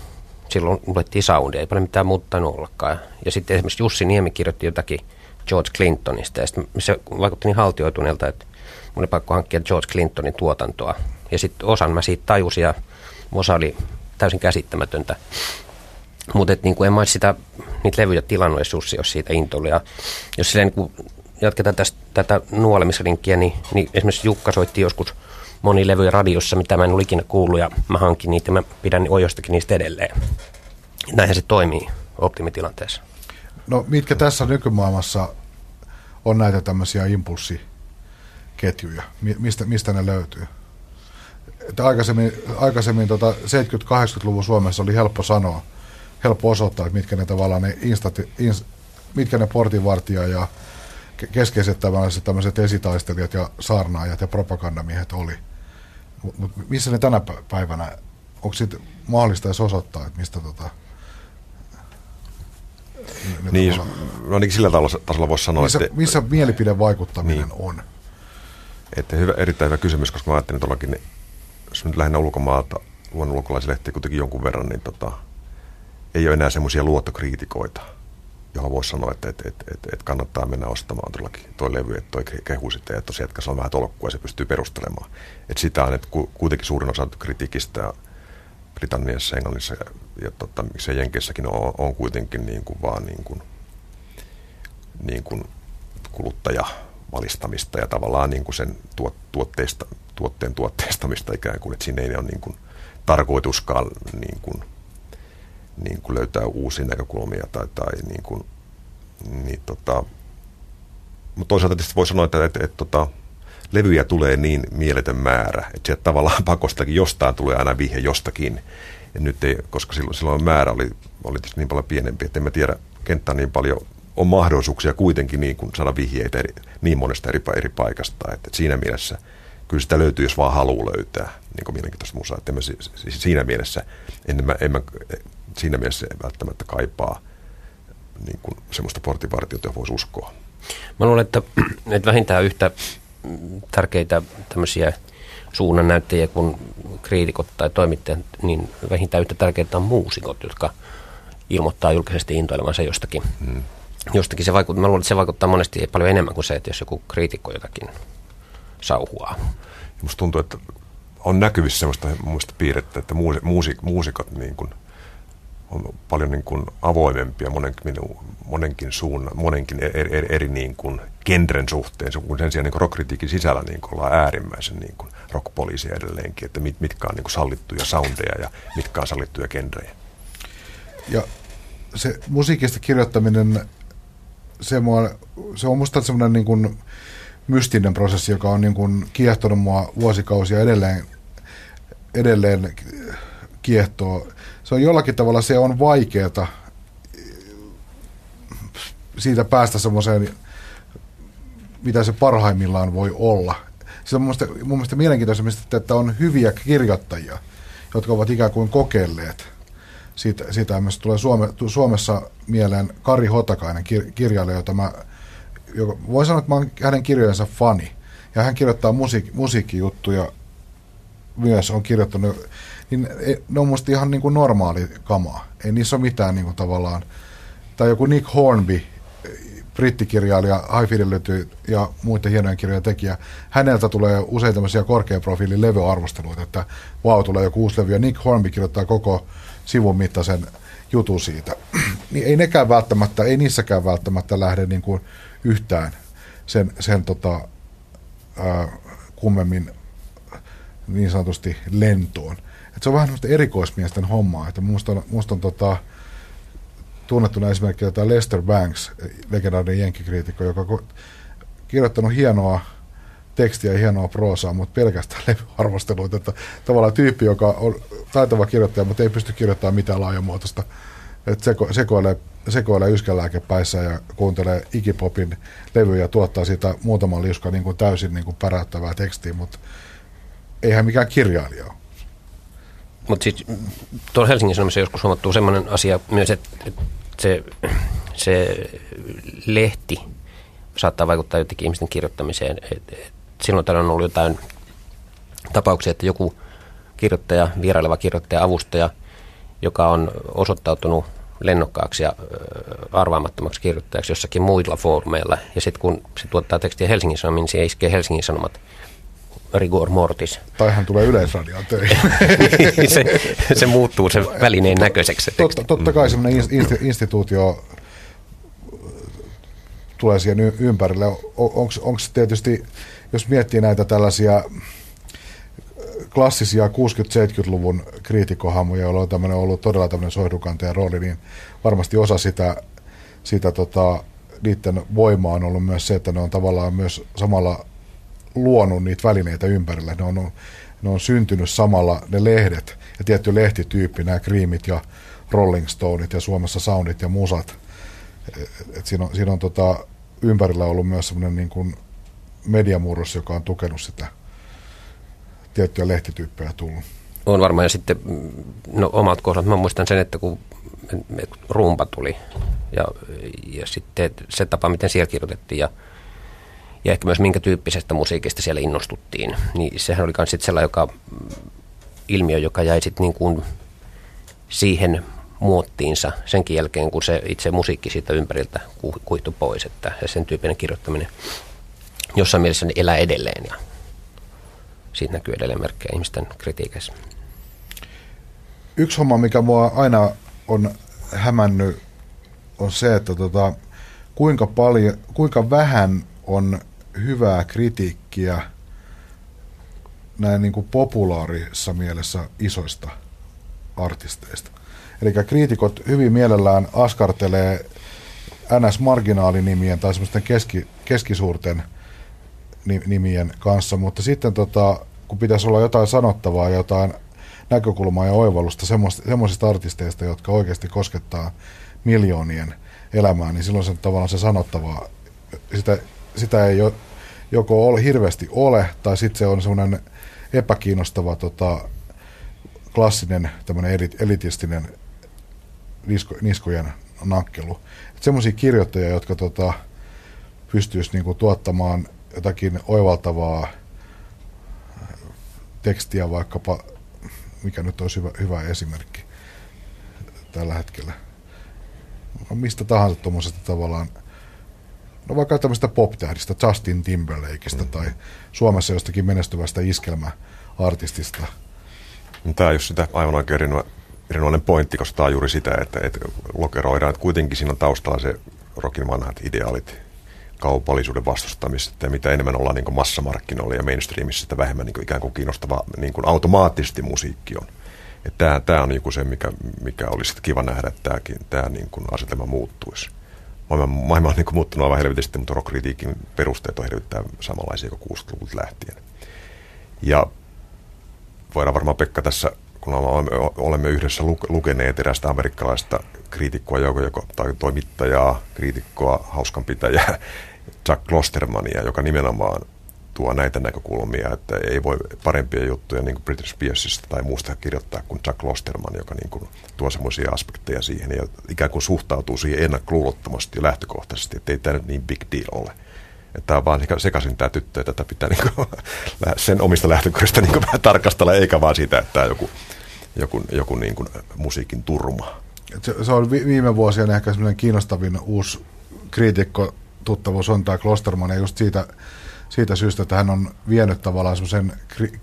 silloin luettiin soundia, ei paljon mitään muuttanut ollakaan. Ja sitten esimerkiksi Jussi Niemi kirjoitti jotakin George Clintonista, ja se vaikutti niin haltioituneelta, että mun oli pakko hankkia George Clintonin tuotantoa. Ja sitten osan mä siitä tajusin ja osa oli täysin käsittämätöntä. Mutta niin en mä sitä, niitä levyjä tilannut edes Jussi, jos siitä intoili. Ja jos silleen niin jatketaan tästä, tätä nuolemisrinkkiä, niin, niin esimerkiksi Jukka soitti joskus moni levyjä radiossa, mitä mä en ole ikinä kuullut ja mä hankin niitä ja mä pidän ojostakin niistä edelleen. Näinhän se toimii optimitilanteessa. No mitkä tässä nykymaailmassa on näitä tämmöisiä impulssi ketjuja? Mistä, mistä ne löytyy? Että aikaisemmin aikaisemmin tota 70-80-luvun Suomessa oli helppo sanoa, helppo osoittaa, että mitkä ne tavallaan ne, instat, ins, mitkä ne portinvartija ja keskeiset tämmöiset, tämmöiset esitaistelijat ja saarnaajat ja propagandamiehet oli. Mutta missä ne tänä päivänä, onko sitten mahdollista edes osoittaa, että mistä tota, niin, no niin sillä tasolla voisi sanoa, missä, että... Missä mielipidevaikuttaminen niin. on? Että hyvä, erittäin hyvä kysymys, koska mä ajattelin todellakin, jos nyt lähinnä ulkomaalta, luen ulkolaislehtiä kuitenkin jonkun verran, niin tota, ei ole enää semmoisia luottokriitikoita, johon voisi sanoa, että, että, että, että, että kannattaa mennä ostamaan todellakin tuo levy, että toi kehu sitten, että tosiaan, että se on vähän tolkkua ja se pystyy perustelemaan. Että sitä on, että kuitenkin suurin osa kritiikistä Britanniassa, Englannissa ja, ja tota, miksei Jenkeissäkin on, on kuitenkin niin kuin vaan niin kuin, niin kuin kuluttaja valistamista ja tavallaan niin kuin sen tuot, tuotteista, tuotteen tuotteistamista ikään kuin, että siinä ei ole niin kuin tarkoituskaan niin kuin, niin kuin löytää uusia näkökulmia tai, tai niin kuin, niin tota, mutta toisaalta tietysti voi sanoa, että, että, että, tota, levyjä tulee niin mieletön määrä, että sieltä tavallaan pakostakin jostain tulee aina vihje jostakin. Ja nyt ei, koska silloin, silloin määrä oli, oli tietysti niin paljon pienempi, että en mä tiedä, kenttä niin paljon, on mahdollisuuksia kuitenkin niin kuin saada vihjeitä eri, niin monesta eri, eri paikasta. Että, että siinä mielessä kyllä sitä löytyy, jos vaan haluaa löytää niin kuin mielenkiintoista musaa. Että mä, siinä mielessä, en mä, en mä, siinä mielessä välttämättä kaipaa niin kuin semmoista portinvartiota, jota voisi uskoa. Mä luulen, että, että vähintään yhtä tärkeitä tämmöisiä suunnannäyttäjiä kuin kriitikot tai toimittajat, niin vähintään yhtä tärkeitä on muusikot, jotka ilmoittaa julkisesti intoilevansa jostakin. Hmm. jostakin se vaikuttaa, mä luulen, että se vaikuttaa monesti paljon enemmän kuin se, että jos joku kriitikko jotakin sauhuaa. Musta tuntuu, että on näkyvissä sellaista muista piirrettä, että muusik, muusikot niin kuin on paljon niin kuin avoimempia monenkin, monenkin suunnan, monenkin eri, eri, eri niin kuin genren suhteen, kun sen sijaan niin rockkritiikin sisällä niin kuin ollaan äärimmäisen niin kuin rockpoliisia edelleenkin, että mit, mitkä on niin kuin sallittuja soundeja ja mitkä on sallittuja genrejä. Ja se musiikista kirjoittaminen, se, mua, se on musta semmoinen niin kuin mystinen prosessi, joka on niin kuin kiehtonut mua vuosikausia edelleen, edelleen kiehtoo. Se on jollakin tavalla, se on vaikeata siitä päästä semmoiseen, mitä se parhaimmillaan voi olla. Se on mun mielestä, mun mielestä mielenkiintoista, että on hyviä kirjoittajia, jotka ovat ikään kuin kokeilleet siitä, siitä myös tulee Suome, Suomessa mieleen Kari Hotakainen, kir, kirjailija, jota mä, joka, voi sanoa, että mä olen hänen kirjojensa fani. Ja hän kirjoittaa musiik, musiikkijuttuja myös, on kirjoittanut, niin ne on musta ihan niin kuin normaali kamaa. Ei niissä ole mitään niin kuin tavallaan, tai joku Nick Hornby, brittikirjailija, High Fidelity ja muiden hienojen kirjojen tekijä, häneltä tulee usein tämmöisiä korkean profiilin levyarvosteluita, että wow, tulee joku uusi levy, ja Nick Hornby kirjoittaa koko sivun mittaisen jutun siitä. niin ei nekään välttämättä, ei niissäkään välttämättä lähde niin kuin yhtään sen, sen tota, ää, kummemmin niin sanotusti lentoon. Et se on vähän erikoismiesten hommaa, että musta on, musta on tota, tunnettuna esimerkiksi tämä Lester Banks, legendaarinen jenkkikriitikko, joka on kirjoittanut hienoa tekstiä ja hienoa proosaa, mutta pelkästään levyarvosteluita. Että tavallaan tyyppi, joka on taitava kirjoittaja, mutta ei pysty kirjoittamaan mitään laajamuotoista. Että seko, sekoilee, sekoilee yskälääkepäissä ja kuuntelee ikipopin levyjä ja tuottaa siitä muutaman liuska niin täysin niin kuin päräyttävää tekstiä, mutta eihän mikään kirjailija ole. Mutta sitten tuolla Helsingin Sanomissa joskus huomattuu sellainen asia myös, että, että se, se lehti saattaa vaikuttaa jotenkin ihmisten kirjoittamiseen. Et, et silloin täällä on ollut jotain tapauksia, että joku kirjoittaja, vieraileva kirjoittaja, avustaja, joka on osoittautunut lennokkaaksi ja arvaamattomaksi kirjoittajaksi jossakin muilla foorumeilla. Ja sitten kun se tuottaa tekstiä Helsingin Sanomiin, niin se iskee Helsingin Sanomat rigor mortis. Tai hän tulee yleisradioon töihin. se, se muuttuu sen välineen näköiseksi. Se totta, totta kai semmoinen instituutio tulee siihen ympärille. Onko tietysti, jos miettii näitä tällaisia klassisia 60-70-luvun kriitikkohahmoja, joilla on tämmöinen ollut todella tämmöinen soihdukantajan rooli, niin varmasti osa sitä, sitä tota, niiden voimaa on ollut myös se, että ne on tavallaan myös samalla luonut niitä välineitä ympärillä. Ne on, ne on syntynyt samalla ne lehdet ja tietty lehtityyppi, nämä kriimit ja Rolling Stoneit ja Suomessa soundit ja musat. Et siinä on, siinä on tota, ympärillä ollut myös semmoinen niin mediamurros, joka on tukenut sitä tiettyjä lehtityyppejä tullut. On varmaan, ja sitten no, omat kohdat, mä muistan sen, että kun rumpa tuli, ja, ja sitten se tapa, miten siellä kirjoitettiin, ja, ja ehkä myös minkä tyyppisestä musiikista siellä innostuttiin, niin sehän oli myös sellainen joka, ilmiö, joka jäi sitten niin kuin siihen muottiinsa senkin jälkeen, kun se itse musiikki siitä ympäriltä kuihtui pois, että sen tyyppinen kirjoittaminen jossain mielessä elää edelleen ja siitä näkyy edelleen merkkejä ihmisten kritiikeissä. Yksi homma, mikä mua aina on hämännyt, on se, että tota, kuinka, paljon, kuinka vähän on hyvää kritiikkiä näin niin kuin populaarissa mielessä isoista artisteista. Eli kriitikot hyvin mielellään askartelee NS-marginaalinimien tai semmoisten keski, keskisuurten nimien kanssa, mutta sitten tota, kun pitäisi olla jotain sanottavaa, jotain näkökulmaa ja oivallusta semmoisista artisteista, jotka oikeasti koskettaa miljoonien elämää, niin silloin se tavallaan se sanottavaa, sitä, sitä ei jo, joko ole, hirveästi ole, tai sitten se on semmoinen epäkiinnostava tota, klassinen tämmöinen elitistinen nisko, niskojen nakkelu. Semmoisia kirjoittajia, jotka tota, pystyisi niinku tuottamaan jotakin oivaltavaa tekstiä vaikkapa, mikä nyt olisi hyvä, hyvä esimerkki tällä hetkellä. Mistä tahansa tuommoisesta tavallaan, no vaikka tämmöistä pop-tähdistä, Justin Timberlakeista mm. tai Suomessa jostakin menestyvästä iskelmäartistista. Tämä on just sitä aivan oikein erinomainen pointti, koska tämä on juuri sitä, että, että lokeroidaan, että kuitenkin siinä on taustalla se rokin vanhat ideaalit, kaupallisuuden vastustamista ja mitä enemmän ollaan niin massamarkkinoilla ja mainstreamissa, sitä vähemmän niin kuin ikään kuin kiinnostava niin kuin automaattisesti musiikki on. Että tämä, tämä on niin kuin se, mikä, mikä olisi kiva nähdä, että tämäkin, tämä niin kuin asetelma muuttuisi. Maailma, maailma on niin kuin muuttunut aivan helvetisti, mutta rockkritiikin perusteet on hirvittävän samanlaisia kuin 60-luvulta lähtien. Ja voidaan varmaan Pekka tässä kun olemme yhdessä lukeneet erästä amerikkalaista kriitikkoa, joko, joko, tai toimittajaa, kriitikkoa, hauskanpitäjää, Jack Klostermania, joka nimenomaan tuo näitä näkökulmia, että ei voi parempia juttuja niin kuin British Spearsista tai muusta kirjoittaa kuin Jack Klosterman, joka niin kuin tuo semmoisia aspekteja siihen ja ikään kuin suhtautuu siihen ennakkoluulottomasti ja lähtökohtaisesti, että ei tämä nyt niin big deal ole. Että tämä on vaan sekaisin tämä tyttö, että tätä pitää niin kuin, sen omista lähtökohdista niin kuin vähän tarkastella, eikä vaan siitä, että tämä joku, joku, joku niin kuin musiikin turma. Se, se on viime vuosien ehkä semmoinen kiinnostavin uusi kriitikko tuttavuus on tämä Klosterman, ja just siitä, siitä syystä, että hän on vienyt tavallaan semmoisen kri,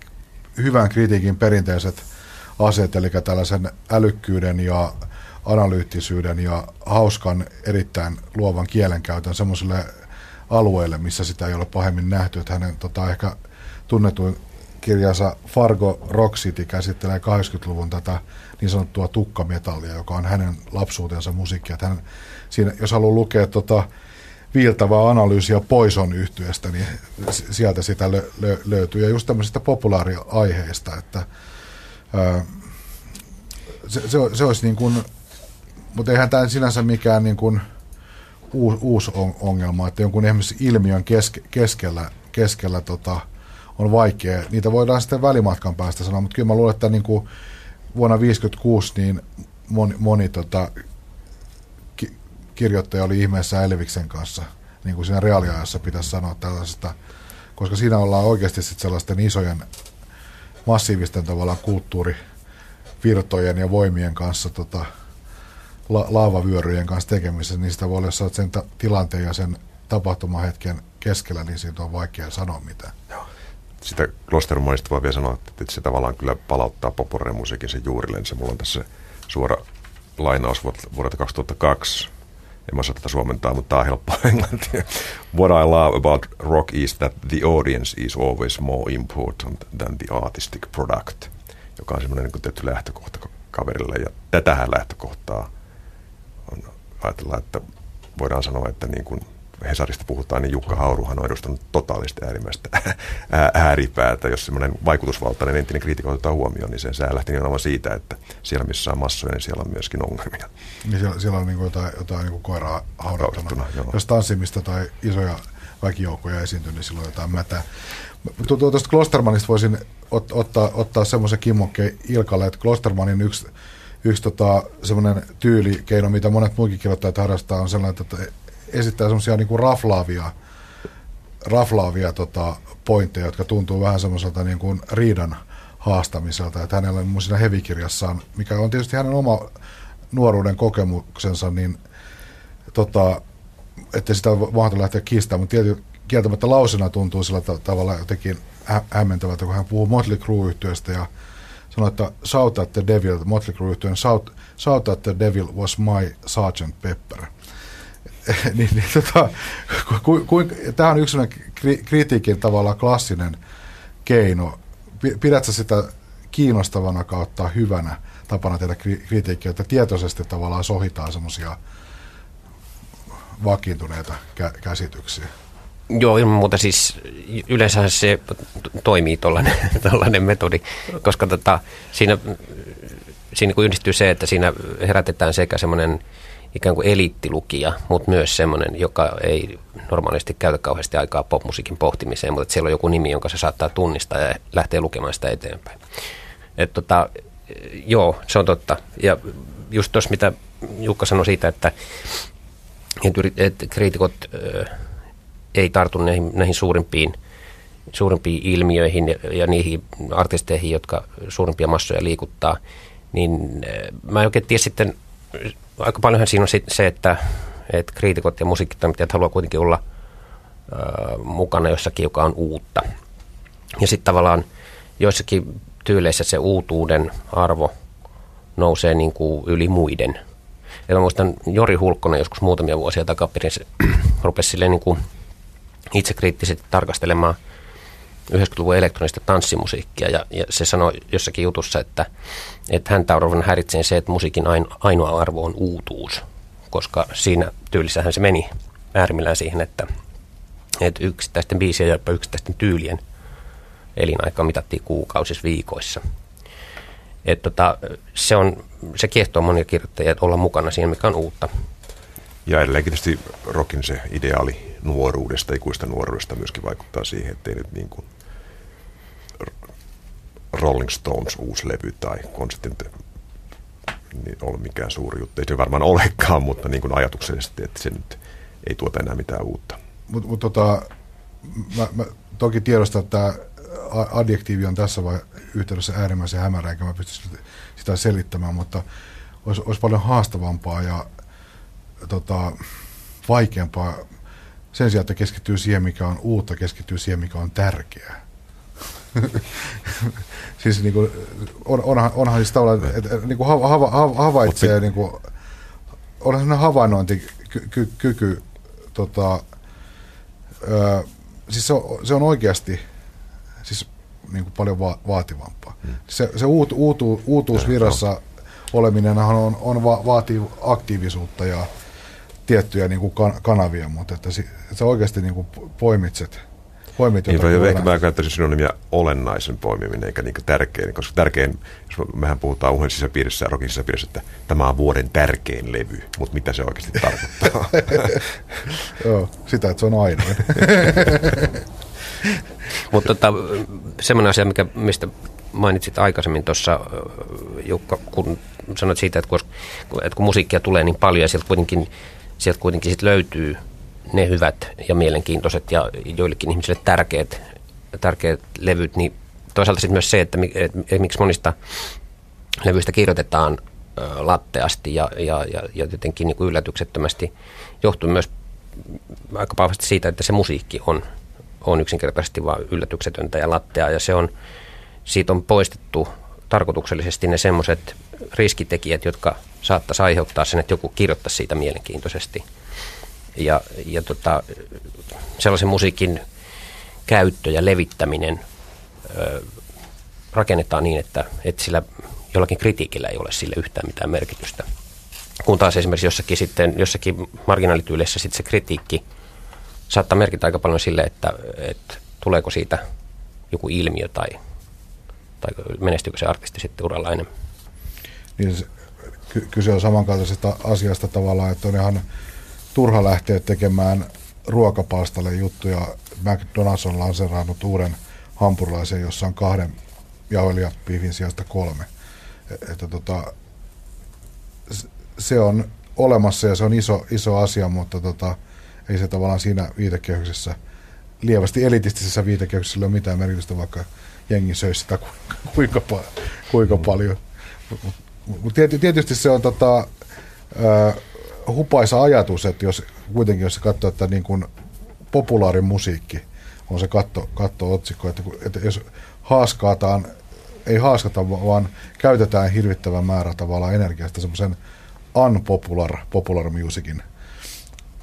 hyvän kritiikin perinteiset aseet, eli tällaisen älykkyyden ja analyyttisyyden ja hauskan, erittäin luovan kielenkäytön semmoiselle alueelle, missä sitä ei ole pahemmin nähty. Että hänen tota, ehkä tunnetuin kirjansa Fargo Rock City käsittelee 80-luvun tätä niin sanottua tukkametallia, joka on hänen lapsuutensa musiikkia. Että hän, siinä, jos haluaa lukea tota, viiltävää analyysiä Poison yhtyestä, niin sieltä sitä lö- lö- löytyy. Ja just tämmöisistä populaariaiheista, että ää, se, se, se olisi niin kuin, mutta eihän tämä sinänsä mikään niin kuin, uusi, uusi ongelma, että jonkun esimerkiksi ilmiön keske, keskellä, keskellä tota, on vaikea. Niitä voidaan sitten välimatkan päästä sanoa, mutta kyllä mä luulen, että niin kuin vuonna 1956 niin moni, moni tota, kirjoittaja oli ihmeessä Elviksen kanssa, niin kuin siinä reaaliajassa pitäisi sanoa tällaisesta, koska siinä ollaan oikeasti sitten sellaisten isojen massiivisten tavallaan kulttuurivirtojen ja voimien kanssa tota, la, laavavyöryjen kanssa tekemisessä, niin sitä voi olla, jos sen ta- tilanteen ja sen tapahtumahetken keskellä, niin siitä on vaikea sanoa mitään. Sitä Klostermanista voi vielä sanoa, että se tavallaan kyllä palauttaa musiikin sen juurillensa. Mulla on tässä suora lainaus vuodelta 2002. En mä osaa tätä suomentaa, mutta tämä on helppo englantia. What I love about rock is that the audience is always more important than the artistic product, joka on semmoinen niin tietty lähtökohta kaverille. Ja tätähän lähtökohtaa ajatellaan, että voidaan sanoa, että niin kuin Hesarista puhutaan, niin Jukka Hauruhan on edustanut totaalista äärimmäistä ääripäätä. Jos semmoinen vaikutusvaltainen entinen kriitikko otetaan huomioon, niin sen sää lähti nimenomaan siitä, että siellä missä on massoja, niin siellä on myöskin ongelmia. Niin siellä, siellä on niin kuin jotain, jotain niin kuin koiraa haudattuna. Jos tanssimista tai isoja väkijoukkoja esiintyy, niin silloin jotain mätää. Tuosta Klostermanista voisin ot, ottaa, ottaa semmoisen kimmokkeen Ilkalle, että Klostermanin yksi yksi tota, semmoinen tyylikeino, mitä monet muikin kirjoittajat harrastaa, on sellainen, että esittää semmoisia niin kuin raflaavia, raflaavia tota, pointteja, jotka tuntuu vähän semmoiselta niin kuin riidan haastamiselta. Että hänellä on siinä hevikirjassaan, mikä on tietysti hänen oma nuoruuden kokemuksensa, niin tota, ettei sitä mahdollista lähteä kiistämään, mutta tiety, kieltämättä lausena tuntuu sillä tavalla jotenkin hä- hämmentävältä, kun hän puhuu Motley Crue-yhtiöstä ja sanoi, että Shout at the Devil, Motley Crue Shout, Shout at the Devil was my Sergeant Pepper. niin, niin, tota, ku, ku, tämä on yksi kri, kritiikin tavallaan klassinen keino. Pidätkö sitä kiinnostavana kautta hyvänä tapana tehdä kritiikkiä, että tietoisesti tavallaan sohitaan semmoisia vakiintuneita kä- käsityksiä? Joo, ilman muuta siis yleensä se toimii tuollainen metodi, koska tota, siinä, siinä kun yhdistyy se, että siinä herätetään sekä semmoinen ikään kuin eliittilukija, mutta myös semmoinen, joka ei normaalisti käytä kauheasti aikaa popmusiikin pohtimiseen, mutta siellä on joku nimi, jonka se saattaa tunnistaa ja lähtee lukemaan sitä eteenpäin. Et tota, joo, se on totta. Ja just tuossa, mitä Jukka sanoi siitä, että, että, kriitikot ei tartu näihin, näihin suurimpiin, suurimpiin ilmiöihin ja, ja niihin artisteihin, jotka suurimpia massoja liikuttaa, niin mä en oikein tiedä sitten, aika paljonhan siinä on se, että, että kriitikot ja musiikkitoimittajat haluaa kuitenkin olla äh, mukana jossakin, joka on uutta. Ja sitten tavallaan joissakin tyyleissä se uutuuden arvo nousee niin kuin yli muiden. Ja mä muistan Jori Hulkkonen joskus muutamia vuosia takaperin se rupesi niin kuin itsekriittisesti tarkastelemaan 90-luvun elektronista tanssimusiikkia ja, ja se sanoi jossakin jutussa, että, että häntä on ruvennut häiritseen se, että musiikin ainoa arvo on uutuus, koska siinä tyylissähän se meni äärimmillään siihen, että, että yksittäisten biisien ja yksittäisten tyylien elinaika mitattiin kuukausissa viikoissa. Et tota, se, on, se kiehtoo monia kirjoittajia olla mukana siinä, mikä on uutta. Ja edelleenkin tietysti rockin se ideaali nuoruudesta, ikuista nuoruudesta myöskin vaikuttaa siihen, ettei nyt niin kuin Rolling Stones uusi levy tai konsertin niin ole mikään suuri juttu. Ei se varmaan olekaan, mutta niin kuin ajatuksellisesti, että se nyt ei tuota enää mitään uutta. Mutta mut tota, mä, mä toki tiedostan, että tämä adjektiivi on tässä vai yhteydessä äärimmäisen hämärä, eikä mä pysty sitä selittämään, mutta olisi, olisi paljon haastavampaa ja tota, vaikeampaa sen sijaan, että keskittyy siihen, mikä on uutta, keskittyy siihen, mikä on tärkeää. siis niin kuin, on, onhan, onhan siis tavallaan, että niin kuin hava, hava, havaitsee, niin kuin, onhan sellainen havainnointikyky, tota, ö, siis se on, se on oikeasti siis niin kuin paljon va, vaativampaa. Hmm. Se, se uut, uutu, uutuusvirassa oleminen on, on va, vaatii aktiivisuutta ja tiettyjä niin kuin kan, kanavia, mutta että, si, että sä oikeasti niin kuin poimitset poimit niin, voi ehkä mä käyttäisin synonymia olennaisen poimiminen eikä niin tärkein, koska tärkein, jos mehän puhutaan uuden sisäpiirissä ja rokin sisäpiirissä, että tämä on vuoden tärkein levy, mutta mitä se oikeasti tarkoittaa? Joo, sitä, että se on ainoa. mutta tota, semmoinen asia, mikä, mistä mainitsit aikaisemmin tuossa, Jukka, kun sanoit siitä, että kun, että kun musiikkia tulee niin paljon ja sieltä kuitenkin, sieltä kuitenkin sit löytyy ne hyvät ja mielenkiintoiset ja joillekin ihmisille tärkeät, tärkeät levyt, niin toisaalta sitten myös se, että, miksi monista levyistä kirjoitetaan latteasti ja, ja, ja, ja jotenkin niin kuin yllätyksettömästi johtuu myös aika vahvasti siitä, että se musiikki on, on yksinkertaisesti vain yllätyksetöntä ja lattea ja se on, siitä on poistettu tarkoituksellisesti ne semmoiset riskitekijät, jotka saattaisi aiheuttaa sen, että joku kirjoittaa siitä mielenkiintoisesti – ja, ja tota, sellaisen musiikin käyttö ja levittäminen ö, rakennetaan niin, että, että sillä jollakin kritiikillä ei ole sille yhtään mitään merkitystä. Kun taas esimerkiksi jossakin, sitten, jossakin marginaalityyleissä sitten se kritiikki saattaa merkitä aika paljon sille, että, että tuleeko siitä joku ilmiö tai, tai menestyykö se artisti sitten uralla enemmän. Niin se, kyse on samankaltaisesta asiasta tavallaan, että on ihan turha lähteä tekemään ruokapalstalle juttuja. McDonald's on lanseerannut uuden hampurilaisen, jossa on kahden jauhelijapiivin sijasta kolme. E, että tota, se on olemassa ja se on iso, iso asia, mutta tota, ei se tavallaan siinä viitekehyksessä, lievästi elitistisessä viitekehyksessä ole mitään merkitystä, vaikka jengi söisi sitä kuinka, kuinka paljon. Tietysti se on tota, hupaisa ajatus, että jos kuitenkin jos katsoo, että niin kuin populaarimusiikki on se katto, katto-otsikko, että, että jos haaskaataan, ei haaskata, vaan käytetään hirvittävän määrä tavallaan energiasta semmoisen unpopular, popular musicin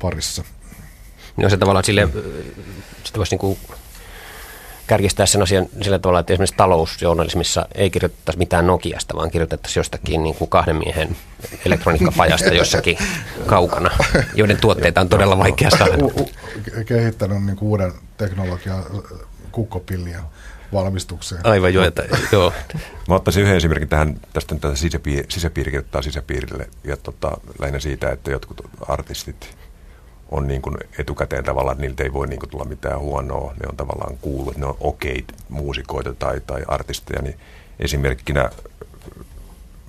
parissa. No se tavallaan sille, sitä voisi niin kuin kärjistää sen asian sillä tavalla, että esimerkiksi talousjournalismissa ei kirjoitettaisi mitään Nokiasta, vaan kirjoitettaisiin jostakin niin kuin kahden miehen elektroniikkapajasta jossakin kaukana, joiden tuotteita on todella vaikea saada. Kehittänyt niin kuin uuden teknologian kukkopillien valmistukseen. Aivan jo, että, joo. Mä ottaisin yhden esimerkin tähän, tästä tätä sisäpiiri, sisäpiiri kirjoittaa sisäpiirille, ja tota, lähinnä siitä, että jotkut artistit on niin kuin etukäteen tavallaan, että niiltä ei voi niin kuin tulla mitään huonoa. Ne on tavallaan kuullut, ne on okei muusikoita tai, tai artisteja. Niin esimerkkinä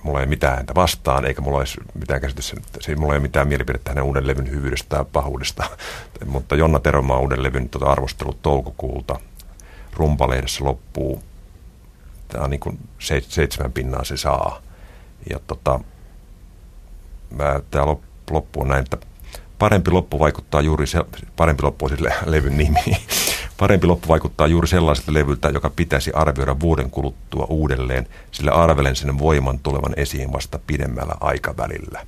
mulla ei mitään häntä vastaan, eikä mulla olisi mitään käsitystä, mulla ei ole mitään mielipidettä hänen uuden levyn hyvyydestä tai pahuudesta. Mutta Jonna Teromaa uuden levyn tota arvostelut toukokuulta rumpalehdessä loppuu. Tämä on niin kuin seitsemän pinnaa se saa. Ja tota, tämä loppu on näin, että parempi loppu vaikuttaa juuri se, parempi loppu on sille levyn nimi. Parempi loppu vaikuttaa juuri sellaiselta levyltä, joka pitäisi arvioida vuoden kuluttua uudelleen, sillä arvelen sen voiman tulevan esiin vasta pidemmällä aikavälillä.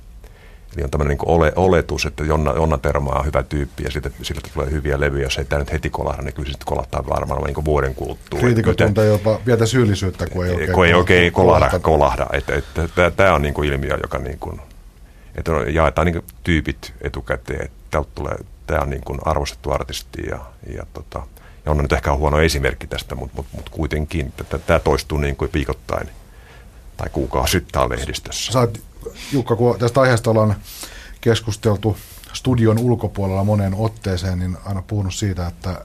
Eli on tämmöinen niin ole, oletus, että Jonna, Jonna Termaa on hyvä tyyppi ja siltä, siltä tulee hyviä levyjä. Jos ei tämä nyt heti kolahda, niin kyllä sitten kolahtaa varmaan niin vuoden kuluttua. Kriitikot tuntee jopa pientä syyllisyyttä, kun ei oikein, kun ei oikein kolahda. kolahda. Että, tämä on niin kuin ilmiö, joka niin kuin, että jaetaan niin tyypit etukäteen, että tulee, tämä on niin kuin arvostettu artisti ja, ja, tota, ja on nyt ehkä huono esimerkki tästä, mutta, mutta, mutta kuitenkin tämä toistuu niin kuin viikoittain tai kuukausittain lehdistössä. Sä Jukka, kun tästä aiheesta ollaan keskusteltu studion ulkopuolella moneen otteeseen, niin aina puhunut siitä, että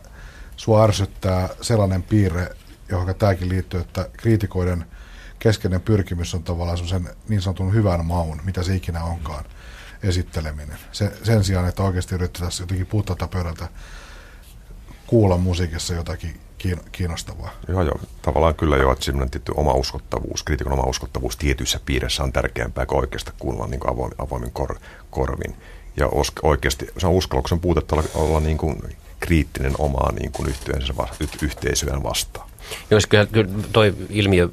sua ärsyttää sellainen piirre, johon tämäkin liittyy, että kriitikoiden – keskeinen pyrkimys on tavallaan sen niin sanotun hyvän maun, mitä se ikinä onkaan, esitteleminen. Se, sen sijaan, että oikeasti yrittäisiin jotenkin puutata pöydältä kuulla musiikissa jotakin kiinnostavaa. Joo, joo. Tavallaan kyllä jo, että semmoinen tietty oma uskottavuus, kriitikon oma uskottavuus tietyissä piirissä on tärkeämpää kuin oikeasti kuulla niin kuin avoimin kor, korvin. Ja oikeasti se on uskalluksen puutetta olla, olla niin kuin kriittinen omaa niin kuin yhteisöään vastaan. Joo, kyllä, toi ilmiö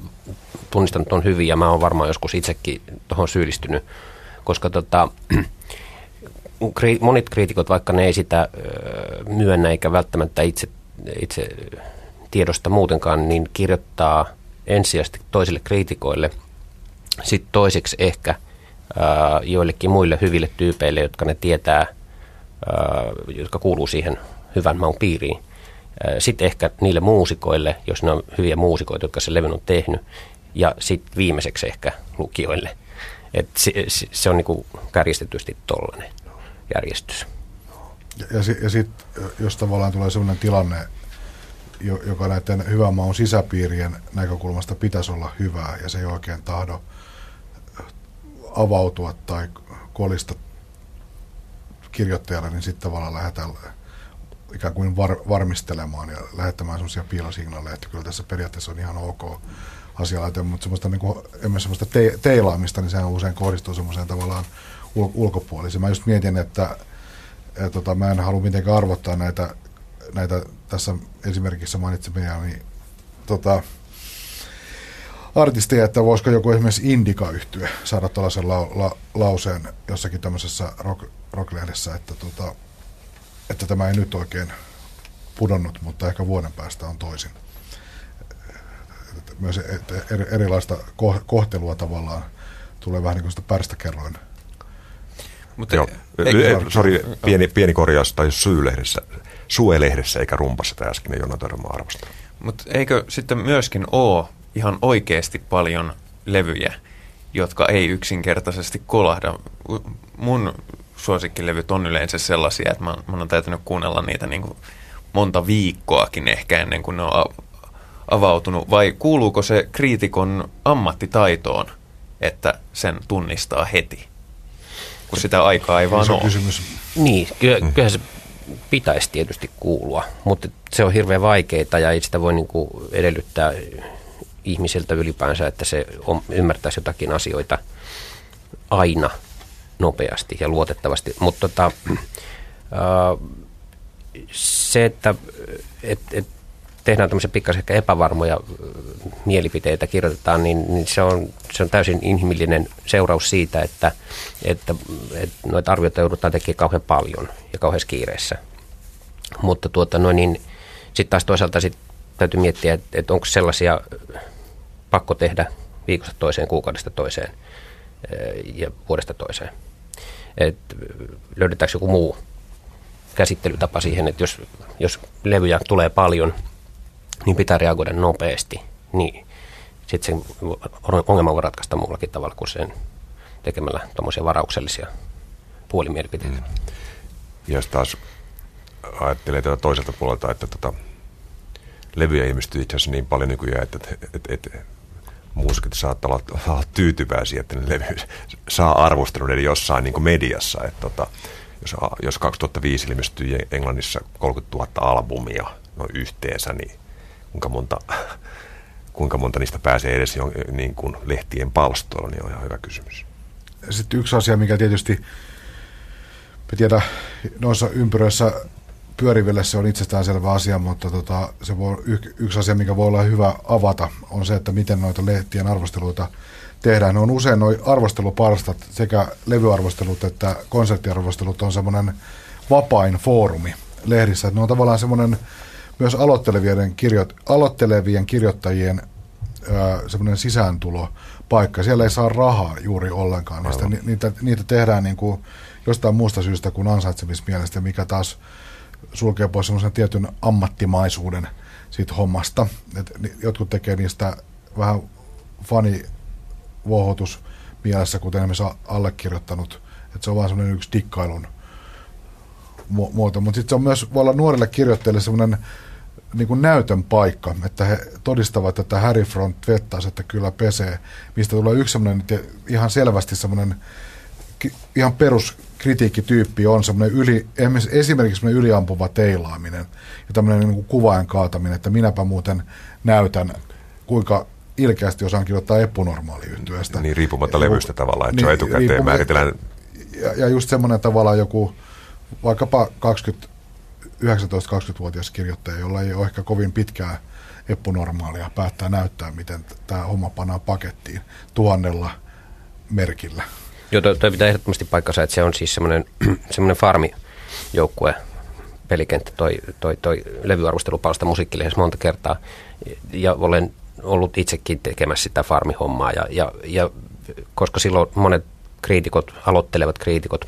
tunnistanut on hyvin ja mä oon varmaan joskus itsekin tuohon syyllistynyt, koska tota, monet kriitikot, vaikka ne ei sitä myönnä eikä välttämättä itse, itse tiedosta muutenkaan, niin kirjoittaa ensisijaisesti toisille kriitikoille, sitten toiseksi ehkä joillekin muille hyville tyypeille, jotka ne tietää, jotka kuuluu siihen hyvän maun piiriin. Sitten ehkä niille muusikoille, jos ne on hyviä muusikoita, jotka sen levyn on tehnyt ja sitten viimeiseksi ehkä lukijoille. Et se, se on niinku kärjistetysti tollainen järjestys. Ja, ja, ja sitten jos tavallaan tulee sellainen tilanne, joka näiden hyvän maun sisäpiirien näkökulmasta pitäisi olla hyvää ja se ei oikein tahdo avautua tai kolista kirjoittajalle, niin sitten tavallaan lähdetään ikään kuin var, varmistelemaan ja lähettämään sellaisia piilosignaaleja, että kyllä tässä periaatteessa on ihan ok asialla, mutta semmoista, niin kuin, semmoista te, teilaamista, niin sehän usein kohdistuu semmoiseen tavallaan ul, ulkopuoliseen. Mä just mietin, että et, tota, mä en halua mitenkään arvottaa näitä, näitä tässä esimerkissä mainitsemia, niin tota, artisteja, että voisiko joku esimerkiksi indika yhtyä saada tällaisen la, la, lauseen jossakin tämmöisessä rock, rocklehdessä, että, tota, että tämä ei nyt oikein pudonnut, mutta ehkä vuoden päästä on toisin myös erilaista kohtelua tavallaan tulee vähän niin kuin sitä pärstäkerroin. Mutta Joo, e, sori, pieni, pieni korjaus, tai Syy-lehdessä, Sue-lehdessä eikä Rumpassa tämä äskeinen Jonna Törmä arvosta. Mutta eikö sitten myöskin ole ihan oikeasti paljon levyjä, jotka ei yksinkertaisesti kolahda? Mun suosikkilevyt on yleensä sellaisia, että mä, mä oon täytynyt kuunnella niitä niin kuin monta viikkoakin ehkä ennen kuin ne on avautunut, vai kuuluuko se kriitikon ammattitaitoon, että sen tunnistaa heti, kun sitä aikaa ei vaan ole? Kysymys. Niin, mm. kyllähän se pitäisi tietysti kuulua, mutta se on hirveän vaikeaa ja ei sitä voi niin kuin edellyttää ihmisiltä ylipäänsä, että se on, ymmärtäisi jotakin asioita aina nopeasti ja luotettavasti. Mutta tota, se, että et, et tehdään tämmöisiä pikkasen ehkä epävarmoja mielipiteitä, kirjoitetaan, niin, niin se, on, se on täysin inhimillinen seuraus siitä, että, että, että noita arvioita joudutaan tekemään kauhean paljon ja kauhean kiireessä. Mutta tuota, no niin, sitten taas toisaalta sit täytyy miettiä, että, että onko sellaisia pakko tehdä viikosta toiseen, kuukaudesta toiseen ja vuodesta toiseen. Et löydetäänkö joku muu käsittelytapa siihen, että jos, jos levyjä tulee paljon, niin pitää reagoida nopeasti. Niin sitten sen ongelma voi ratkaista muullakin tavalla kuin sen tekemällä tuommoisia varauksellisia puolimielipiteitä. Mm. Jos taas ajattelee tätä toiselta puolelta, että tota, levyjä ilmestyy itse asiassa niin paljon nykyään, että, että, että, että muusikot saattaa olla, olla tyytyväisiä, että ne levy saa arvostelun jossain niin mediassa. Että tota, jos, jos 2005 ilmestyi Englannissa 30 000 albumia no yhteensä, niin kuinka monta, kuinka monta niistä pääsee edes jo, niin kuin lehtien palstoilla, niin on ihan hyvä kysymys. Sitten yksi asia, mikä tietysti, me tiedä, noissa ympyröissä pyöriville se on itsestäänselvä asia, mutta tota, se voi, yksi asia, mikä voi olla hyvä avata, on se, että miten noita lehtien arvosteluita tehdään. Ne on usein noin arvostelupalstat, sekä levyarvostelut että konserttiarvostelut on semmoinen vapain foorumi lehdissä. ne on tavallaan semmoinen myös aloittelevien, kirjo, aloittelevien kirjoittajien semmoinen sisääntulo paikka. Siellä ei saa rahaa juuri ollenkaan. Niistä, niitä, niitä tehdään niin kuin jostain muusta syystä kuin ansaitsemismielestä, mikä taas sulkee pois semmoisen tietyn ammattimaisuuden siitä hommasta. Et jotkut tekee niistä vähän fani vohotus mielessä, kuten esimerkiksi allekirjoittanut. Että se on vaan semmoinen yksi dikkailun muoto. Mutta sitten se on myös, voi olla nuorille kirjoittajille semmoinen niin kuin näytön paikka, että he todistavat, että Harry Front vettaa, että kyllä pesee, mistä tulee yksi semmoinen ihan selvästi semmoinen ihan peruskritiikkityyppi on semmoinen yli, esimerkiksi semmoinen yliampuva teilaaminen ja tämmöinen niin kuin kuvaajan kaataminen, että minäpä muuten näytän, kuinka ilkeästi osaan kirjoittaa epunormaali yhtyöstä. Niin riippumatta levystä tavallaan, että niin, se on niin, etukäteen määritellään. Ja, ja just semmoinen tavallaan joku, vaikkapa 20, 19-20-vuotias kirjoittaja, jolla ei ole ehkä kovin pitkää epunormaalia, päättää näyttää, miten tämä homma pannaan pakettiin tuhannella merkillä. Joo, toi, pitää ehdottomasti paikkansa, että se on siis semmoinen, semmoinen farmijoukkue, pelikenttä, toi, toi, toi levyarvostelupalsta musiikkiliheessä monta kertaa. Ja olen ollut itsekin tekemässä sitä farmihommaa ja, ja, ja koska silloin monet kriitikot, aloittelevat kriitikot,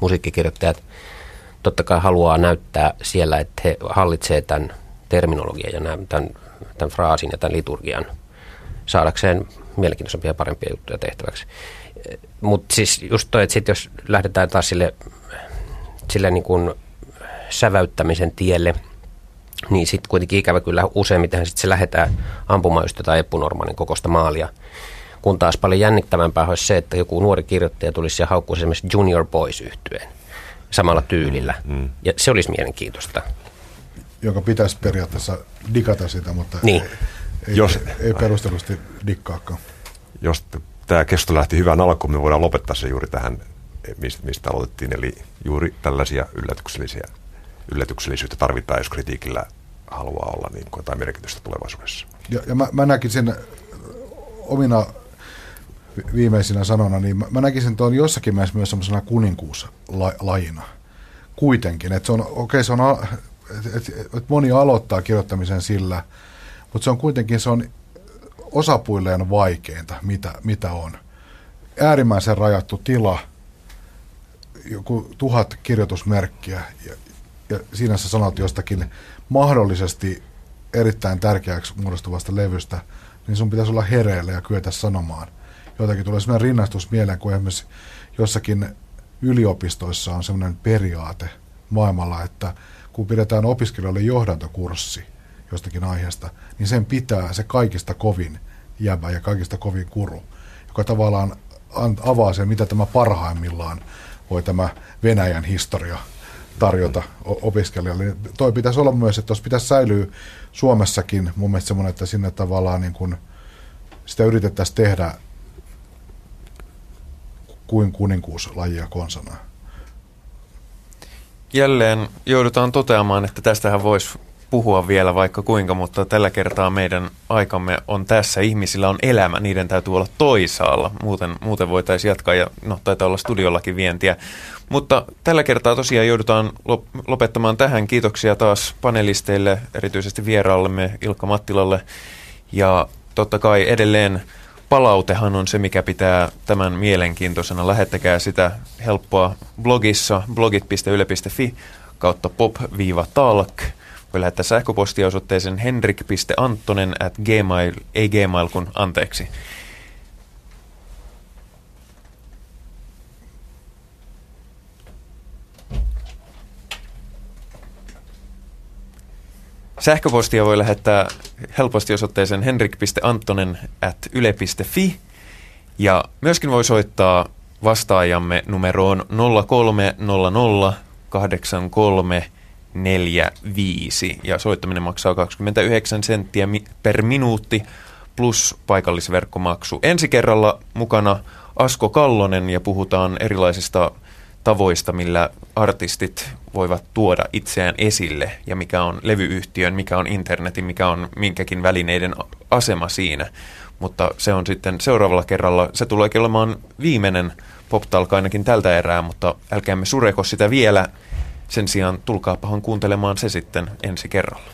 musiikkikirjoittajat, totta kai haluaa näyttää siellä, että he hallitsee tämän terminologian ja tämän, tämän fraasin ja tämän liturgian saadakseen mielenkiintoisempia ja parempia juttuja tehtäväksi. Mutta siis just toi, että sit jos lähdetään taas sille, sille niin kuin säväyttämisen tielle – niin sitten kuitenkin ikävä kyllä useimmiten sit se lähdetään ampumaan just jotain epunormaalin kokosta maalia. Kun taas paljon jännittävämpää olisi se, että joku nuori kirjoittaja tulisi ja haukkuisi esimerkiksi Junior Boys yhtyeen samalla tyylillä. Mm, mm. Ja se olisi mielenkiintoista. Joka pitäisi periaatteessa digata sitä, mutta niin. ei, ei, Jos, ei perustellusti dikkaakaan. Jos tämä keskustelu lähti hyvään alkuun, me voidaan lopettaa se juuri tähän, mistä aloitettiin, eli juuri tällaisia yllätyksellisiä yllätyksellisyyttä tarvitaan, jos kritiikillä haluaa olla niin kuin jotain merkitystä tulevaisuudessa. Ja, ja mä, mä näkisin omina viimeisinä sanona, niin mä, mä näkisin tuon jossakin mielessä myös semmoisena kuninkuuslajina. Kuitenkin, että se on, okei okay, se on, että et, et moni aloittaa kirjoittamisen sillä, mutta se on kuitenkin, se on osapuilleen vaikeinta, mitä, mitä on. Äärimmäisen rajattu tila, joku tuhat kirjoitusmerkkiä ja, ja siinä sä sanot jostakin mahdollisesti erittäin tärkeäksi muodostuvasta levystä, niin sun pitäisi olla hereillä ja kyetä sanomaan. Jotakin tulee sellainen rinnastus mieleen, kun esimerkiksi jossakin yliopistoissa on sellainen periaate maailmalla, että kun pidetään opiskelijoille johdantokurssi jostakin aiheesta, niin sen pitää se kaikista kovin jävä ja kaikista kovin kuru, joka tavallaan avaa sen, mitä tämä parhaimmillaan voi tämä Venäjän historia tarjota opiskelijalle. Niin toi pitäisi olla myös, että jos pitäisi säilyä Suomessakin mun mielestä semmoinen, että sinne tavallaan niin kuin sitä yritettäisiin tehdä kuin kuninkuuslajia konsana. Jälleen joudutaan toteamaan, että tästähän voisi puhua vielä vaikka kuinka, mutta tällä kertaa meidän aikamme on tässä. Ihmisillä on elämä, niiden täytyy olla toisaalla. Muuten, muuten voitaisiin jatkaa ja no, taitaa olla studiollakin vientiä. Mutta tällä kertaa tosiaan joudutaan lopettamaan tähän. Kiitoksia taas panelisteille, erityisesti vieraallemme Ilkka Mattilalle. Ja totta kai edelleen palautehan on se, mikä pitää tämän mielenkiintoisena. Lähettäkää sitä helppoa blogissa blogit.yle.fi kautta pop-talk. Voi lähettää sähköpostia osoitteeseen henrik.anttonen at gmail, ei gmail kun anteeksi. Sähköpostia voi lähettää helposti osoitteeseen henrik.anttonen at yle.fi ja myöskin voi soittaa vastaajamme numeroon 0300 8345 ja soittaminen maksaa 29 senttiä per minuutti plus paikallisverkkomaksu. Ensi kerralla mukana Asko Kallonen ja puhutaan erilaisista tavoista, millä artistit voivat tuoda itseään esille ja mikä on levyyhtiön, mikä on internetin, mikä on minkäkin välineiden asema siinä. Mutta se on sitten seuraavalla kerralla, se tulee olemaan viimeinen pop ainakin tältä erää, mutta älkäämme sureko sitä vielä. Sen sijaan tulkaapahan kuuntelemaan se sitten ensi kerralla.